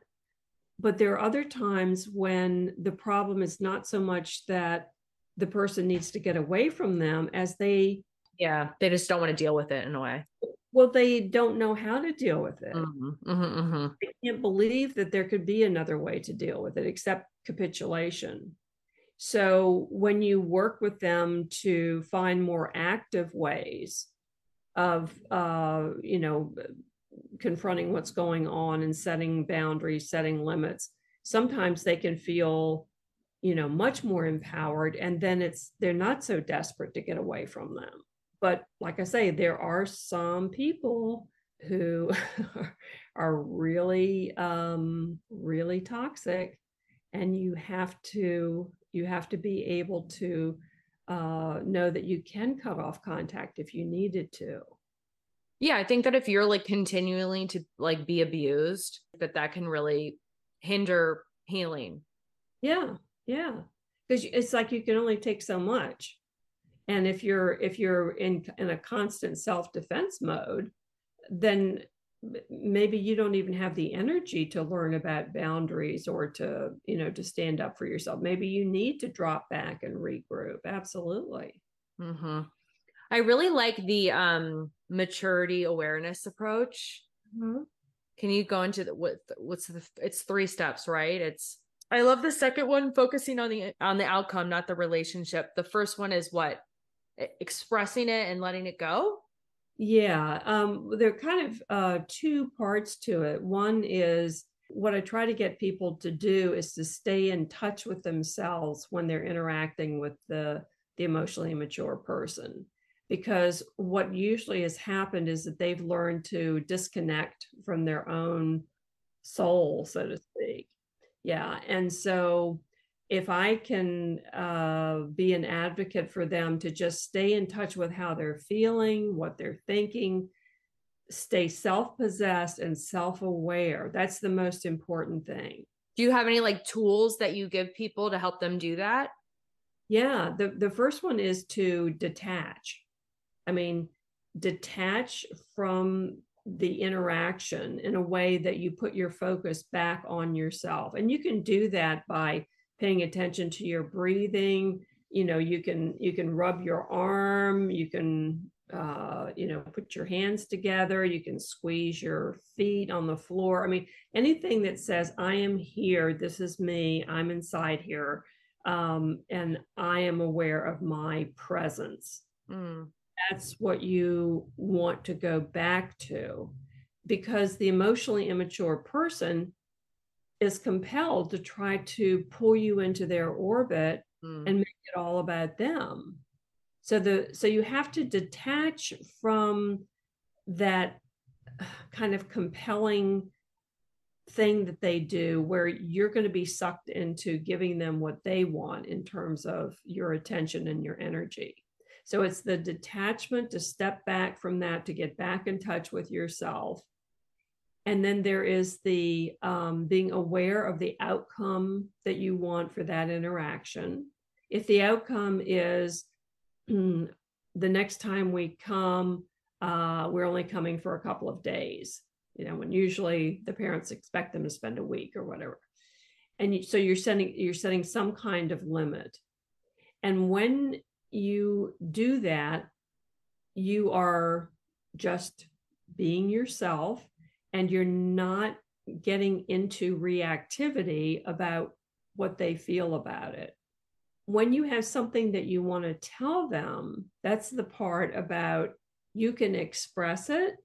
But there are other times when the problem is not so much that the person needs to get away from them as they yeah. They just don't want to deal with it in a way. Well they don't know how to deal with it. Mm-hmm, mm-hmm, mm-hmm. they can't believe that there could be another way to deal with it except capitulation. So when you work with them to find more active ways of uh, you know confronting what's going on and setting boundaries setting limits sometimes they can feel you know much more empowered and then it's they're not so desperate to get away from them but like I say, there are some people who are really, um, really toxic, and you have to you have to be able to uh, know that you can cut off contact if you needed to. Yeah, I think that if you're like continually to like be abused, that that can really hinder healing. Yeah, yeah, because it's like you can only take so much and if you're if you're in in a constant self-defense mode then maybe you don't even have the energy to learn about boundaries or to you know to stand up for yourself. Maybe you need to drop back and regroup. Absolutely. Mm-hmm. i really like the um maturity awareness approach. Mm-hmm. can you go into the what what's the it's three steps right? It's i love the second one focusing on the on the outcome not the relationship. The first one is what expressing it and letting it go? Yeah, um, there are kind of uh, two parts to it. One is what I try to get people to do is to stay in touch with themselves when they're interacting with the the emotionally immature person because what usually has happened is that they've learned to disconnect from their own soul so to speak yeah and so if I can uh, be an advocate for them to just stay in touch with how they're feeling, what they're thinking, stay self possessed and self aware, that's the most important thing. Do you have any like tools that you give people to help them do that? Yeah, the, the first one is to detach. I mean, detach from the interaction in a way that you put your focus back on yourself. And you can do that by paying attention to your breathing. You know, you can you can rub your arm, you can uh, you know, put your hands together, you can squeeze your feet on the floor. I mean, anything that says, I am here, this is me, I'm inside here, um, and I am aware of my presence. Mm that's what you want to go back to because the emotionally immature person is compelled to try to pull you into their orbit mm. and make it all about them so the so you have to detach from that kind of compelling thing that they do where you're going to be sucked into giving them what they want in terms of your attention and your energy so it's the detachment to step back from that, to get back in touch with yourself. And then there is the um, being aware of the outcome that you want for that interaction. If the outcome is the next time we come, uh, we're only coming for a couple of days, you know, when usually the parents expect them to spend a week or whatever. And you, so you're setting you're setting some kind of limit. And when you do that, you are just being yourself and you're not getting into reactivity about what they feel about it. When you have something that you want to tell them, that's the part about you can express it.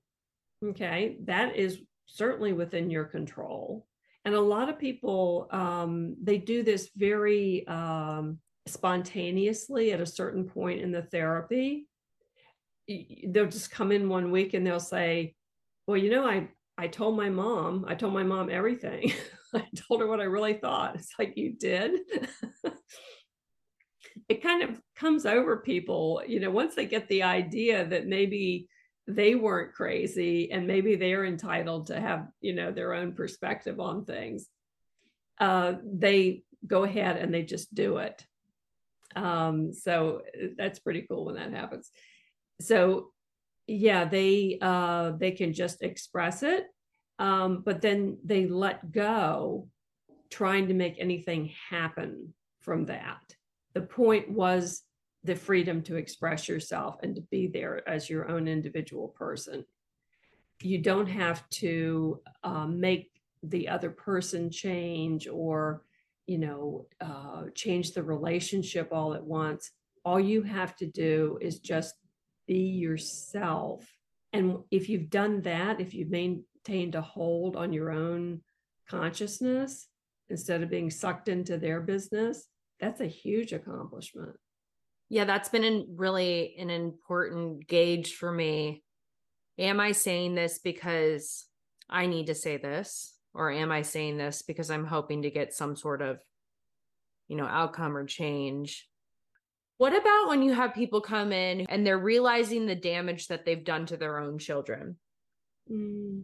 Okay. That is certainly within your control. And a lot of people, um, they do this very um, spontaneously at a certain point in the therapy they'll just come in one week and they'll say well you know i i told my mom i told my mom everything. I told her what i really thought. It's like you did? It kind of comes over people you know once they get the idea that maybe they weren't crazy and maybe they're entitled to have you know their own perspective on things uh, they go ahead and they just do it. Um, so uh, that's pretty cool when that happens. So yeah, they uh, they can just express it, um, but then they let go, trying to make anything happen from that. The point was the freedom to express yourself and to be there as your own individual person. You don't have to um, make the other person change or you know, uh, change the relationship all at once. All you have to do is just be yourself. And if you've done that, if you've maintained a hold on your own consciousness instead of being sucked into their business, that's a huge accomplishment. Yeah, that's been really an important gauge for me. Am I saying this because I need to say this? or am i saying this because i'm hoping to get some sort of you know outcome or change what about when you have people come in and they're realizing the damage that they've done to their own children mm.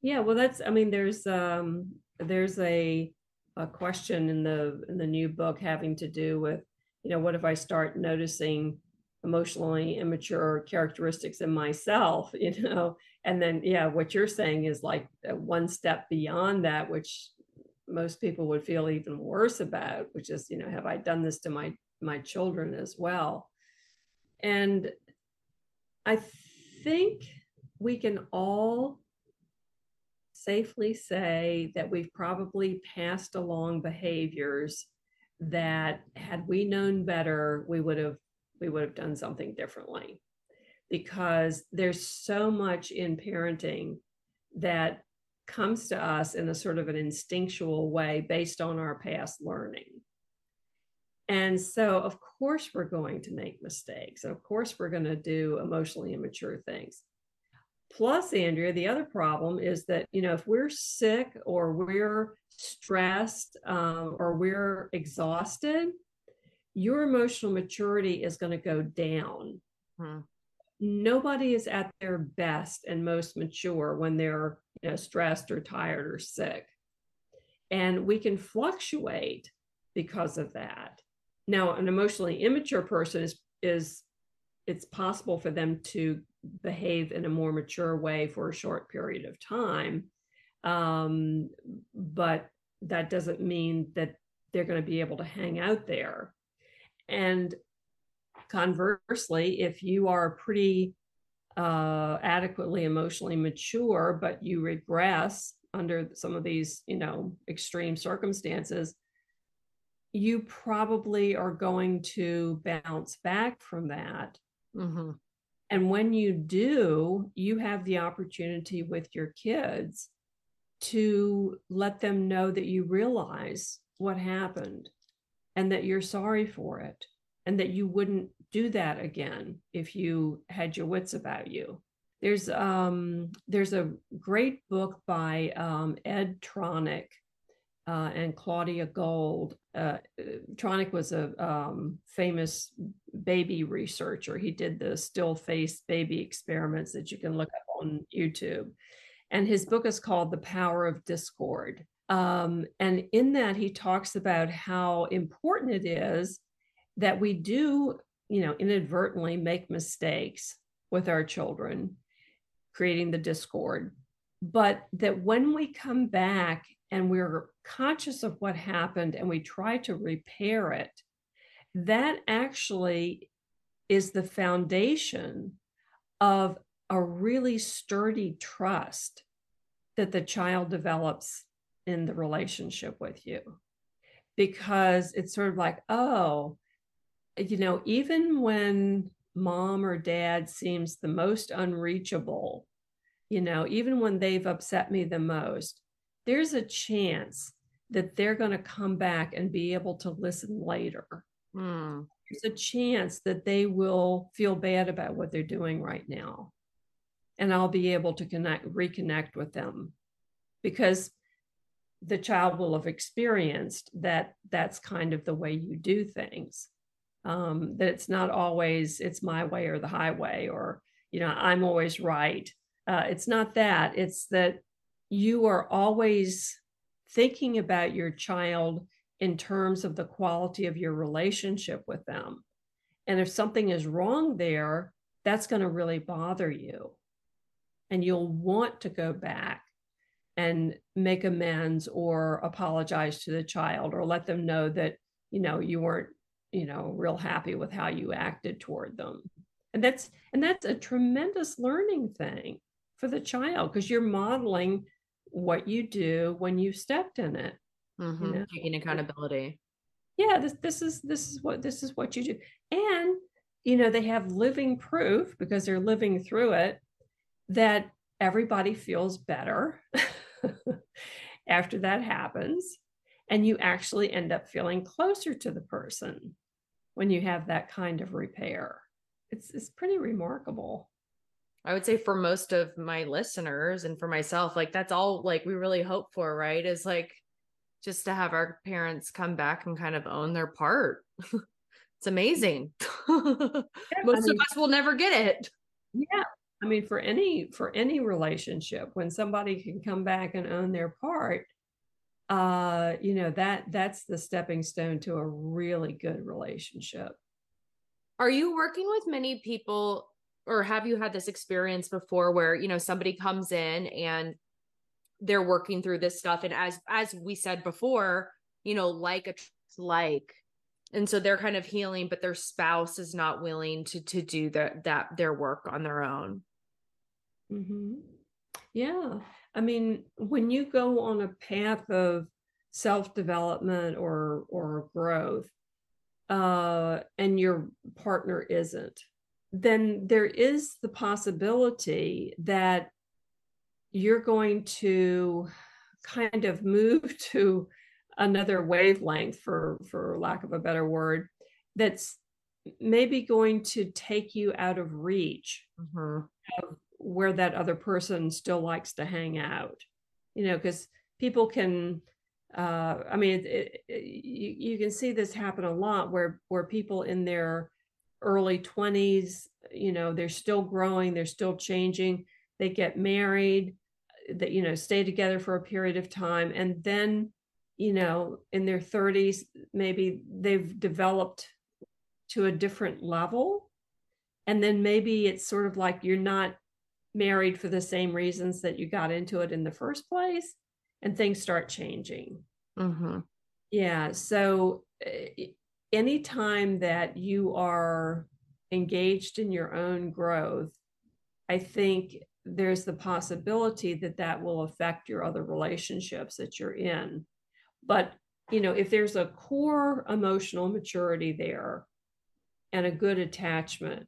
yeah well that's i mean there's um there's a a question in the in the new book having to do with you know what if i start noticing emotionally immature characteristics in myself you know and then yeah what you're saying is like one step beyond that which most people would feel even worse about which is you know have i done this to my my children as well and i think we can all safely say that we've probably passed along behaviors that had we known better we would have we would have done something differently because there's so much in parenting that comes to us in a sort of an instinctual way based on our past learning. And so, of course, we're going to make mistakes. Of course, we're going to do emotionally immature things. Plus, Andrea, the other problem is that, you know, if we're sick or we're stressed um, or we're exhausted, your emotional maturity is going to go down. Hmm. Nobody is at their best and most mature when they're you know, stressed or tired or sick. And we can fluctuate because of that. Now, an emotionally immature person is is it's possible for them to behave in a more mature way for a short period of time. Um, but that doesn't mean that they're going to be able to hang out there. And conversely, if you are pretty uh, adequately emotionally mature, but you regress under some of these, you know, extreme circumstances, you probably are going to bounce back from that. Mm-hmm. And when you do, you have the opportunity with your kids to let them know that you realize what happened and that you're sorry for it and that you wouldn't do that again if you had your wits about you. There's um there's a great book by um, Ed Tronick uh, and Claudia Gold. Uh, Tronick was a um, famous baby researcher. He did the still face baby experiments that you can look up on YouTube. And his book is called The Power of Discord. Um, and in that, he talks about how important it is that we do, you know, inadvertently make mistakes with our children, creating the discord. But that when we come back and we're conscious of what happened and we try to repair it, that actually is the foundation of a really sturdy trust that the child develops in the relationship with you. Because it's sort of like, oh, you know, even when mom or dad seems the most unreachable, you know, even when they've upset me the most, there's a chance that they're going to come back and be able to listen later. Mm. There's a chance that they will feel bad about what they're doing right now. And I'll be able to connect, reconnect with them because the child will have experienced that that's kind of the way you do things. Um, that it's not always it's my way or the highway or you know I'm always right. Uh, it's not that. It's that you are always thinking about your child in terms of the quality of your relationship with them. And if something is wrong there, that's going to really bother you. And you'll want to go back and make amends or apologize to the child or let them know that, you know, you weren't, you know, real happy with how you acted toward them. And that's and that's a tremendous learning thing for the child because you're modeling what you do when you stepped in it. Mm-hmm. You know? Taking accountability. Yeah, this this is this is what this is what you do. And you know, they have living proof because they're living through it that everybody feels better after that happens. And you actually end up feeling closer to the person when you have that kind of repair. It's it's pretty remarkable. I would say for most of my listeners and for myself, like that's all like we really hope for, right? Is like just to have our parents come back and kind of own their part. it's amazing. Yeah, most I mean, of us will never get it. yeah. I mean, for any for any relationship, when somebody can come back and own their part, uh, you know, that that's the stepping stone to a really good relationship. Are you working with many people or have you had this experience before where, you know, somebody comes in and they're working through this stuff and as as we said before, you know, like a like and so they're kind of healing but their spouse is not willing to to do that that their work on their own. hmm Yeah. I mean, when you go on a path of self-development or or growth, uh, and your partner isn't, then there is the possibility that you're going to kind of move to another wavelength for for lack of a better word that's maybe going to take you out of reach Mhm. where that other person still likes to hang out you know because people can uh, i mean it, it, you, you can see this happen a lot where where people in their early 20s you know they're still growing they're still changing. They get married that you know stay together for a period of time and then you know in their 30s maybe they've developed to a different level. And then maybe it's sort of like you're not married for the same reasons that you got into it in the first place and things start changing. Mm-hmm. yeah so uh, anytime that you are engaged in your own growth i think there's the possibility that that will affect your other relationships that you're in but you know if there's a core emotional maturity there and a good attachment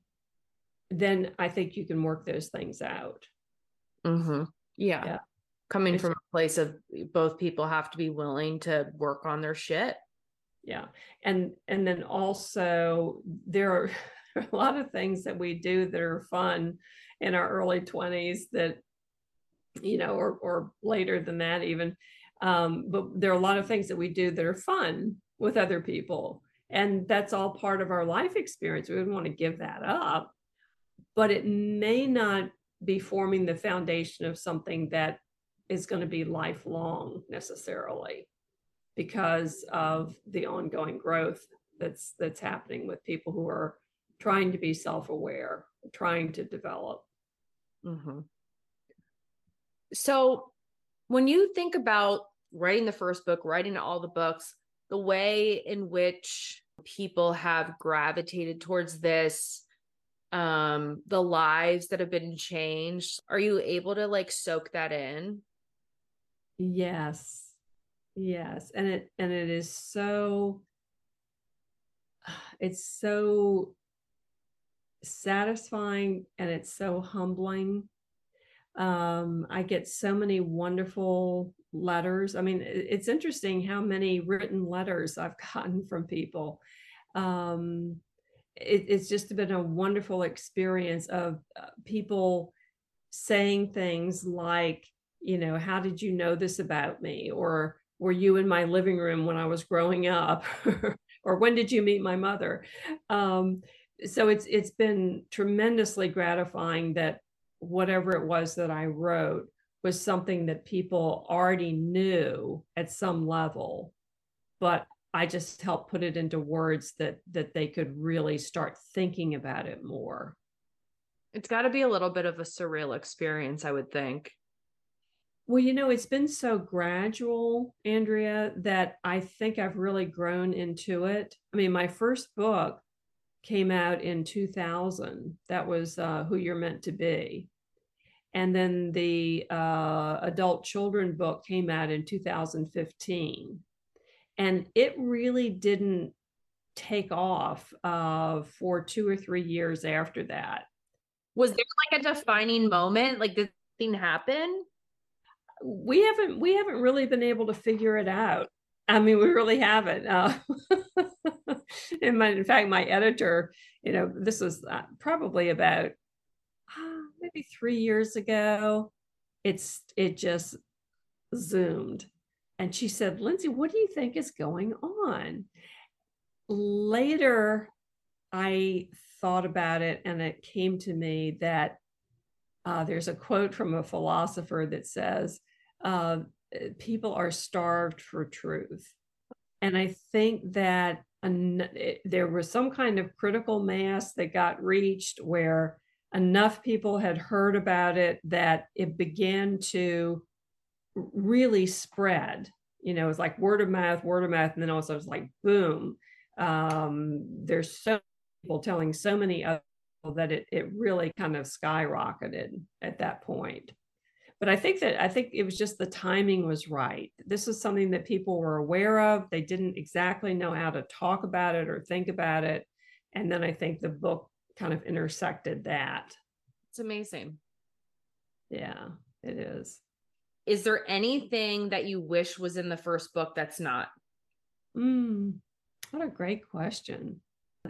then i think you can work those things out Mm-hmm. Yeah. Yeah. Coming It's- from a place of both people have to be willing to work on their shit. Yeah. And and then also there are a lot of things that we do that are fun in our early 20s that you know or or later than that even. Um but there are a lot of things that we do that are fun with other people. And that's all part of our life experience. We wouldn't want to give that up. But it may not be forming the foundation of something that is going to be lifelong necessarily because of the ongoing growth that's that's happening with people who are trying to be self-aware trying to develop Mm-hmm. So, when you think about writing the first book, writing all the books, the way in which people have gravitated towards this, um, the lives that have been changed, are you able to like soak that in? yes yes and it and it is so it's so satisfying and it's so humbling. Um i get so many wonderful letters. I mean it's interesting how many written letters i've gotten from people. Um it, it's just been a wonderful experience of uh, people saying things like you know how did you know this about me? or were you in my living room when i was growing up? Or when did you meet my mother? Um, so it's it's been tremendously gratifying that whatever it was that i wrote was something that people already knew at some level but i just helped put it into words that that they could really start thinking about it more. It's got to be a little bit of a surreal experience, I would think. Well, you know, it's been so gradual, Andrea, that I think I've really grown into it. I mean, my first book came out in 2000. That was uh, Who You're Meant to Be. And then the uh, adult children book came out in 2015. And it really didn't take off uh, for two or three years after that. Was there like a defining moment? Like, did thing happen? We haven't we haven't really been able to figure it out. I mean we really haven't. Uh, in my in fact my editor you know this was uh, probably about uh, maybe three years ago it's it just zoomed. And she said lindsay what do you think is going on? Later i thought about it and it came to me that uh, there's a quote from a philosopher that says, uh, people are starved for truth. And I think that en- it- there was some kind of critical mass that got reached where enough people had heard about it that it began to really spread. You know, it's like word of mouth, word of mouth. And then also it's like, boom. Um, there's so people telling so many other people that it, it really kind of skyrocketed at that point but i think that i think it was just the timing was right this was something that people were aware of they didn't exactly know how to talk about it or think about it and then i think the book kind of intersected that It's amazing. yeah it is Is there anything that you wish was in the first book that's not? Mm, what a great question.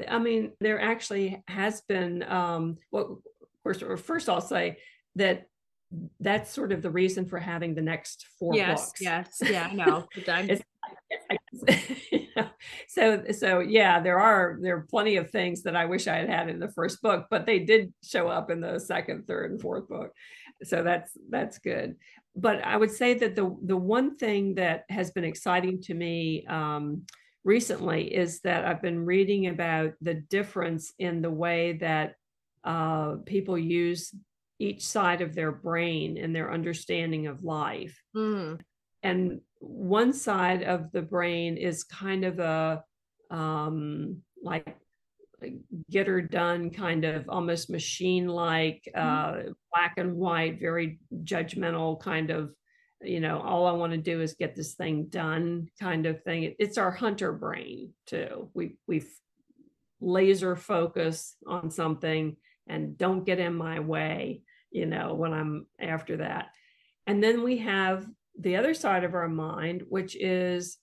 I mean, there actually has been, um, well, first, or first I'll say that that's sort of the reason for having the next four yes, books. yes, yeah, I know. It's- you know, so so yeah, there are there are plenty of things that I wish I had had in the first book, but they did show up in the second, third, and fourth book. So that's that's good. But I would say that the the one thing that has been exciting to me um, recently is that I've been reading about the difference in the way that uh, people use each side of their brain and their understanding of life. Mm, and one side of the brain is kind of a um like get her done kind of almost machine like uh black and white very judgmental kind of you know all i want to do is get this thing done kind of thing. It's our hunter brain too. We we laser focus on something and don't get in my way you know when i'm after that and then we have the other side of our mind, which is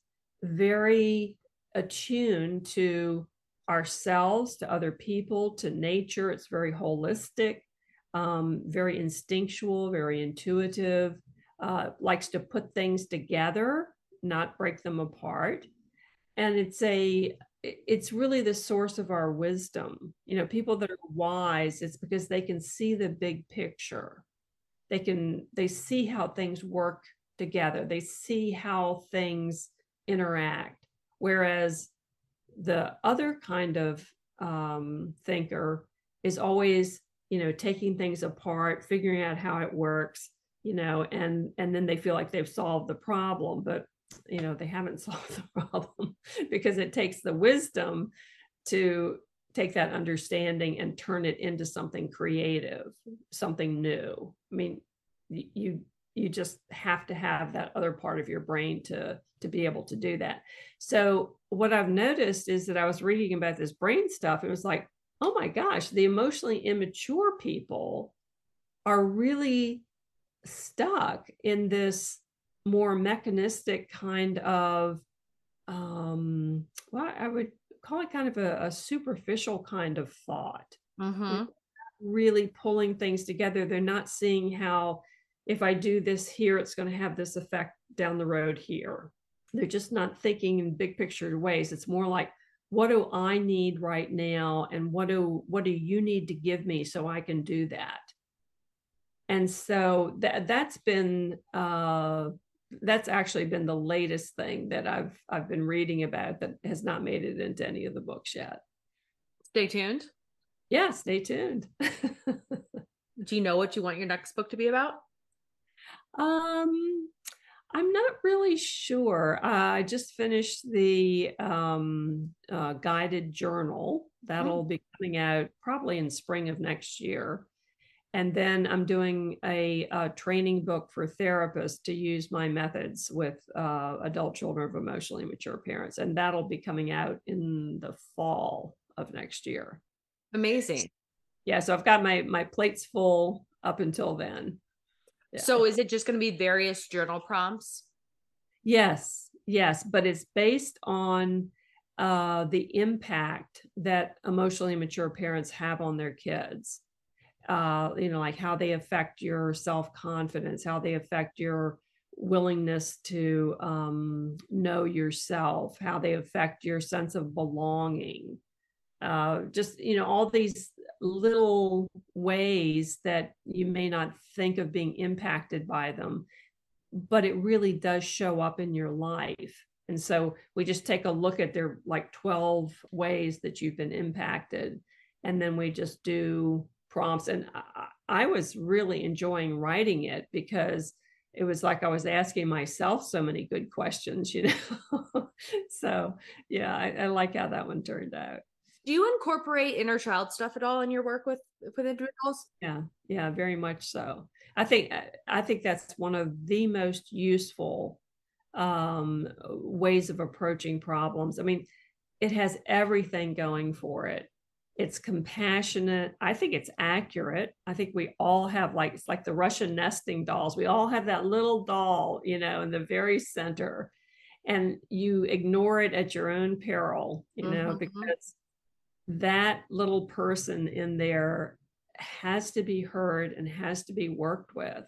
very attuned to ourselves, to other people, to nature. It's very holistic, um, very instinctual, very intuitive, uh, likes to put things together, not break them apart. And it's a it's really the source of our wisdom. You know, people that are wise, it's because they can see the big picture. They can they see how things work together. They see how things interact. Whereas the other kind of um, thinker is always, you know, taking things apart, figuring out how it works, you know, and and then they feel like they've solved the problem, but you know they haven't solved the problem because it takes the wisdom to take that understanding and turn it into something creative, something new. I mean, you you just have to have that other part of your brain to to be able to do that so what i've noticed is that i was reading about this brain stuff it was like oh my gosh the emotionally immature people are really stuck in this more mechanistic kind of um well i would call it kind of a, a superficial kind of thought mhm. really pulling things together. They're not seeing how if I do this here, it's going to have this effect down the road here. They're just not thinking in big picture ways. It's more like, what do I need right now, and what do what do you need to give me so I can do that? And so that that's been uh, that's actually been the latest thing that I've I've been reading about that has not made it into any of the books yet. Stay tuned. Yeah, stay tuned. Do you know what you want your next book to be about? Um, I'm not really sure. Uh, I just finished the um, uh, guided journal. That'll be coming out probably in spring of next year. And then I'm doing a, a training book for therapists to use my methods with uh, adult children of emotionally mature parents. And that'll be coming out in the fall of next year. Amazing. Yeah, so I've got my my plates full up until then. Yeah. So is it just going to be various journal prompts? Yes, yes, but it's based on uh, the impact that emotionally mature parents have on their kids. Uh, you know, like how they affect your self confidence, how they affect your willingness to um, know yourself, how they affect your sense of belonging. Uh, just, you know, all these little ways that you may not think of being impacted by them but it really does show up in your life. And so we just take a look at their like 12 ways that you've been impacted. And then we just do prompts. And I, I was really enjoying writing it because it was like I was asking myself so many good questions, you know. so yeah, I, I like how that one turned out. Do you incorporate inner child stuff at all in your work with with individuals? Yeah, yeah, very much so. I think I think that's one of the most useful um, ways of approaching problems. I mean, it has everything going for it. It's compassionate. I think it's accurate. I think we all have like it's like the Russian nesting dolls. We all have that little doll, you know, in the very center, and you ignore it at your own peril, you know, Mhm. because that little person in there has to be heard and has to be worked with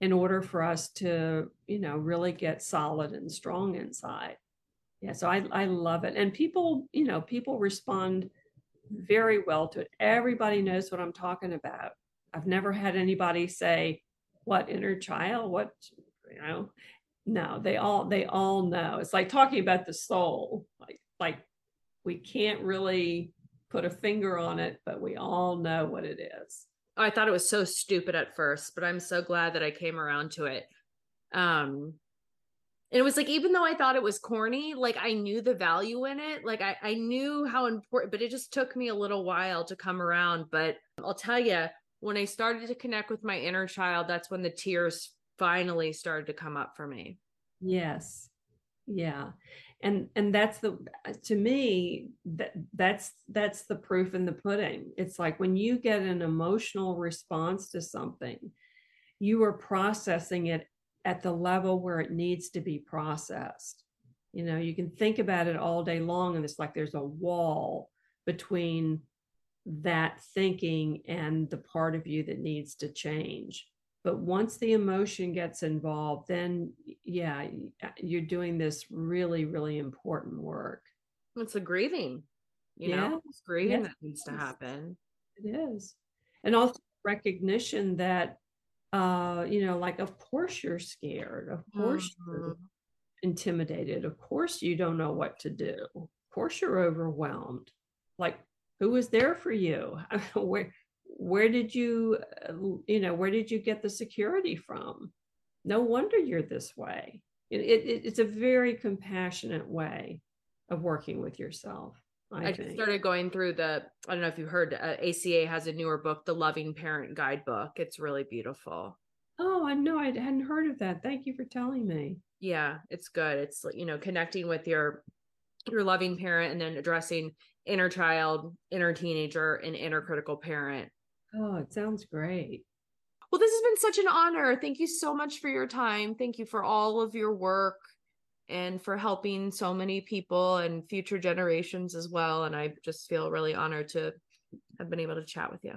in order for us to, you know, really get solid and strong inside. Yeah, so I, I love it. And people, you know, people respond very well to it. Everybody knows what I'm talking about. I've never had anybody say, what inner child? What, you know, no, they all, they all know. It's like talking about the soul. Like, like we can't really put a finger on it, but we all know what it is. I thought it was so stupid at first, but I'm so glad that I came around to it. Um and it was like even though I thought it was corny, like I knew the value in it. Like I I knew how important, but it just took me a little while to come around, but I'll tell you when I started to connect with my inner child, that's when the tears finally started to come up for me. Yes. Yeah and and that's the uh, to me that that's that's the proof in the pudding it's like when you get an emotional response to something you are processing it at the level where it needs to be processed. You know you can think about it all day long and it's like there's a wall between that thinking and the part of you that needs to change. But once the emotion gets involved then yeah you're doing this really really important work. It's a grieving you yeah. know it's grieving that needs to happen. It is. And also recognition that uh you know like of course you're scared. Of course mm-hmm. you're intimidated. Of course you don't know what to do. Of course you're overwhelmed. Like who was there for you? Where where did you uh, you know where did you get the security from? No wonder you're this way. It, it, it's a very compassionate way of working with yourself i, I just started going through the i don't know if you heard uh, aca has a newer book the loving parent guidebook. It's really beautiful. Oh i know i hadn't heard of that. Thank you for telling me. Yeah it's good. It's you know connecting with your your loving parent and then addressing inner child inner teenager and inner critical parent. Oh, it sounds great. Well, this has been such an honor. Thank you so much for your time. Thank you for all of your work and for helping so many people and future generations as well. And I just feel really honored to have been able to chat with you.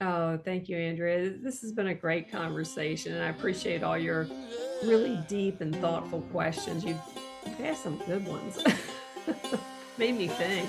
Oh, thank you, Andrea. This has been a great conversation, and I appreciate all your really deep and thoughtful questions. You've asked some good ones. Made me think.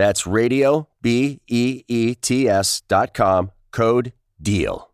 That's radio, B E E T S dot com, code DEAL.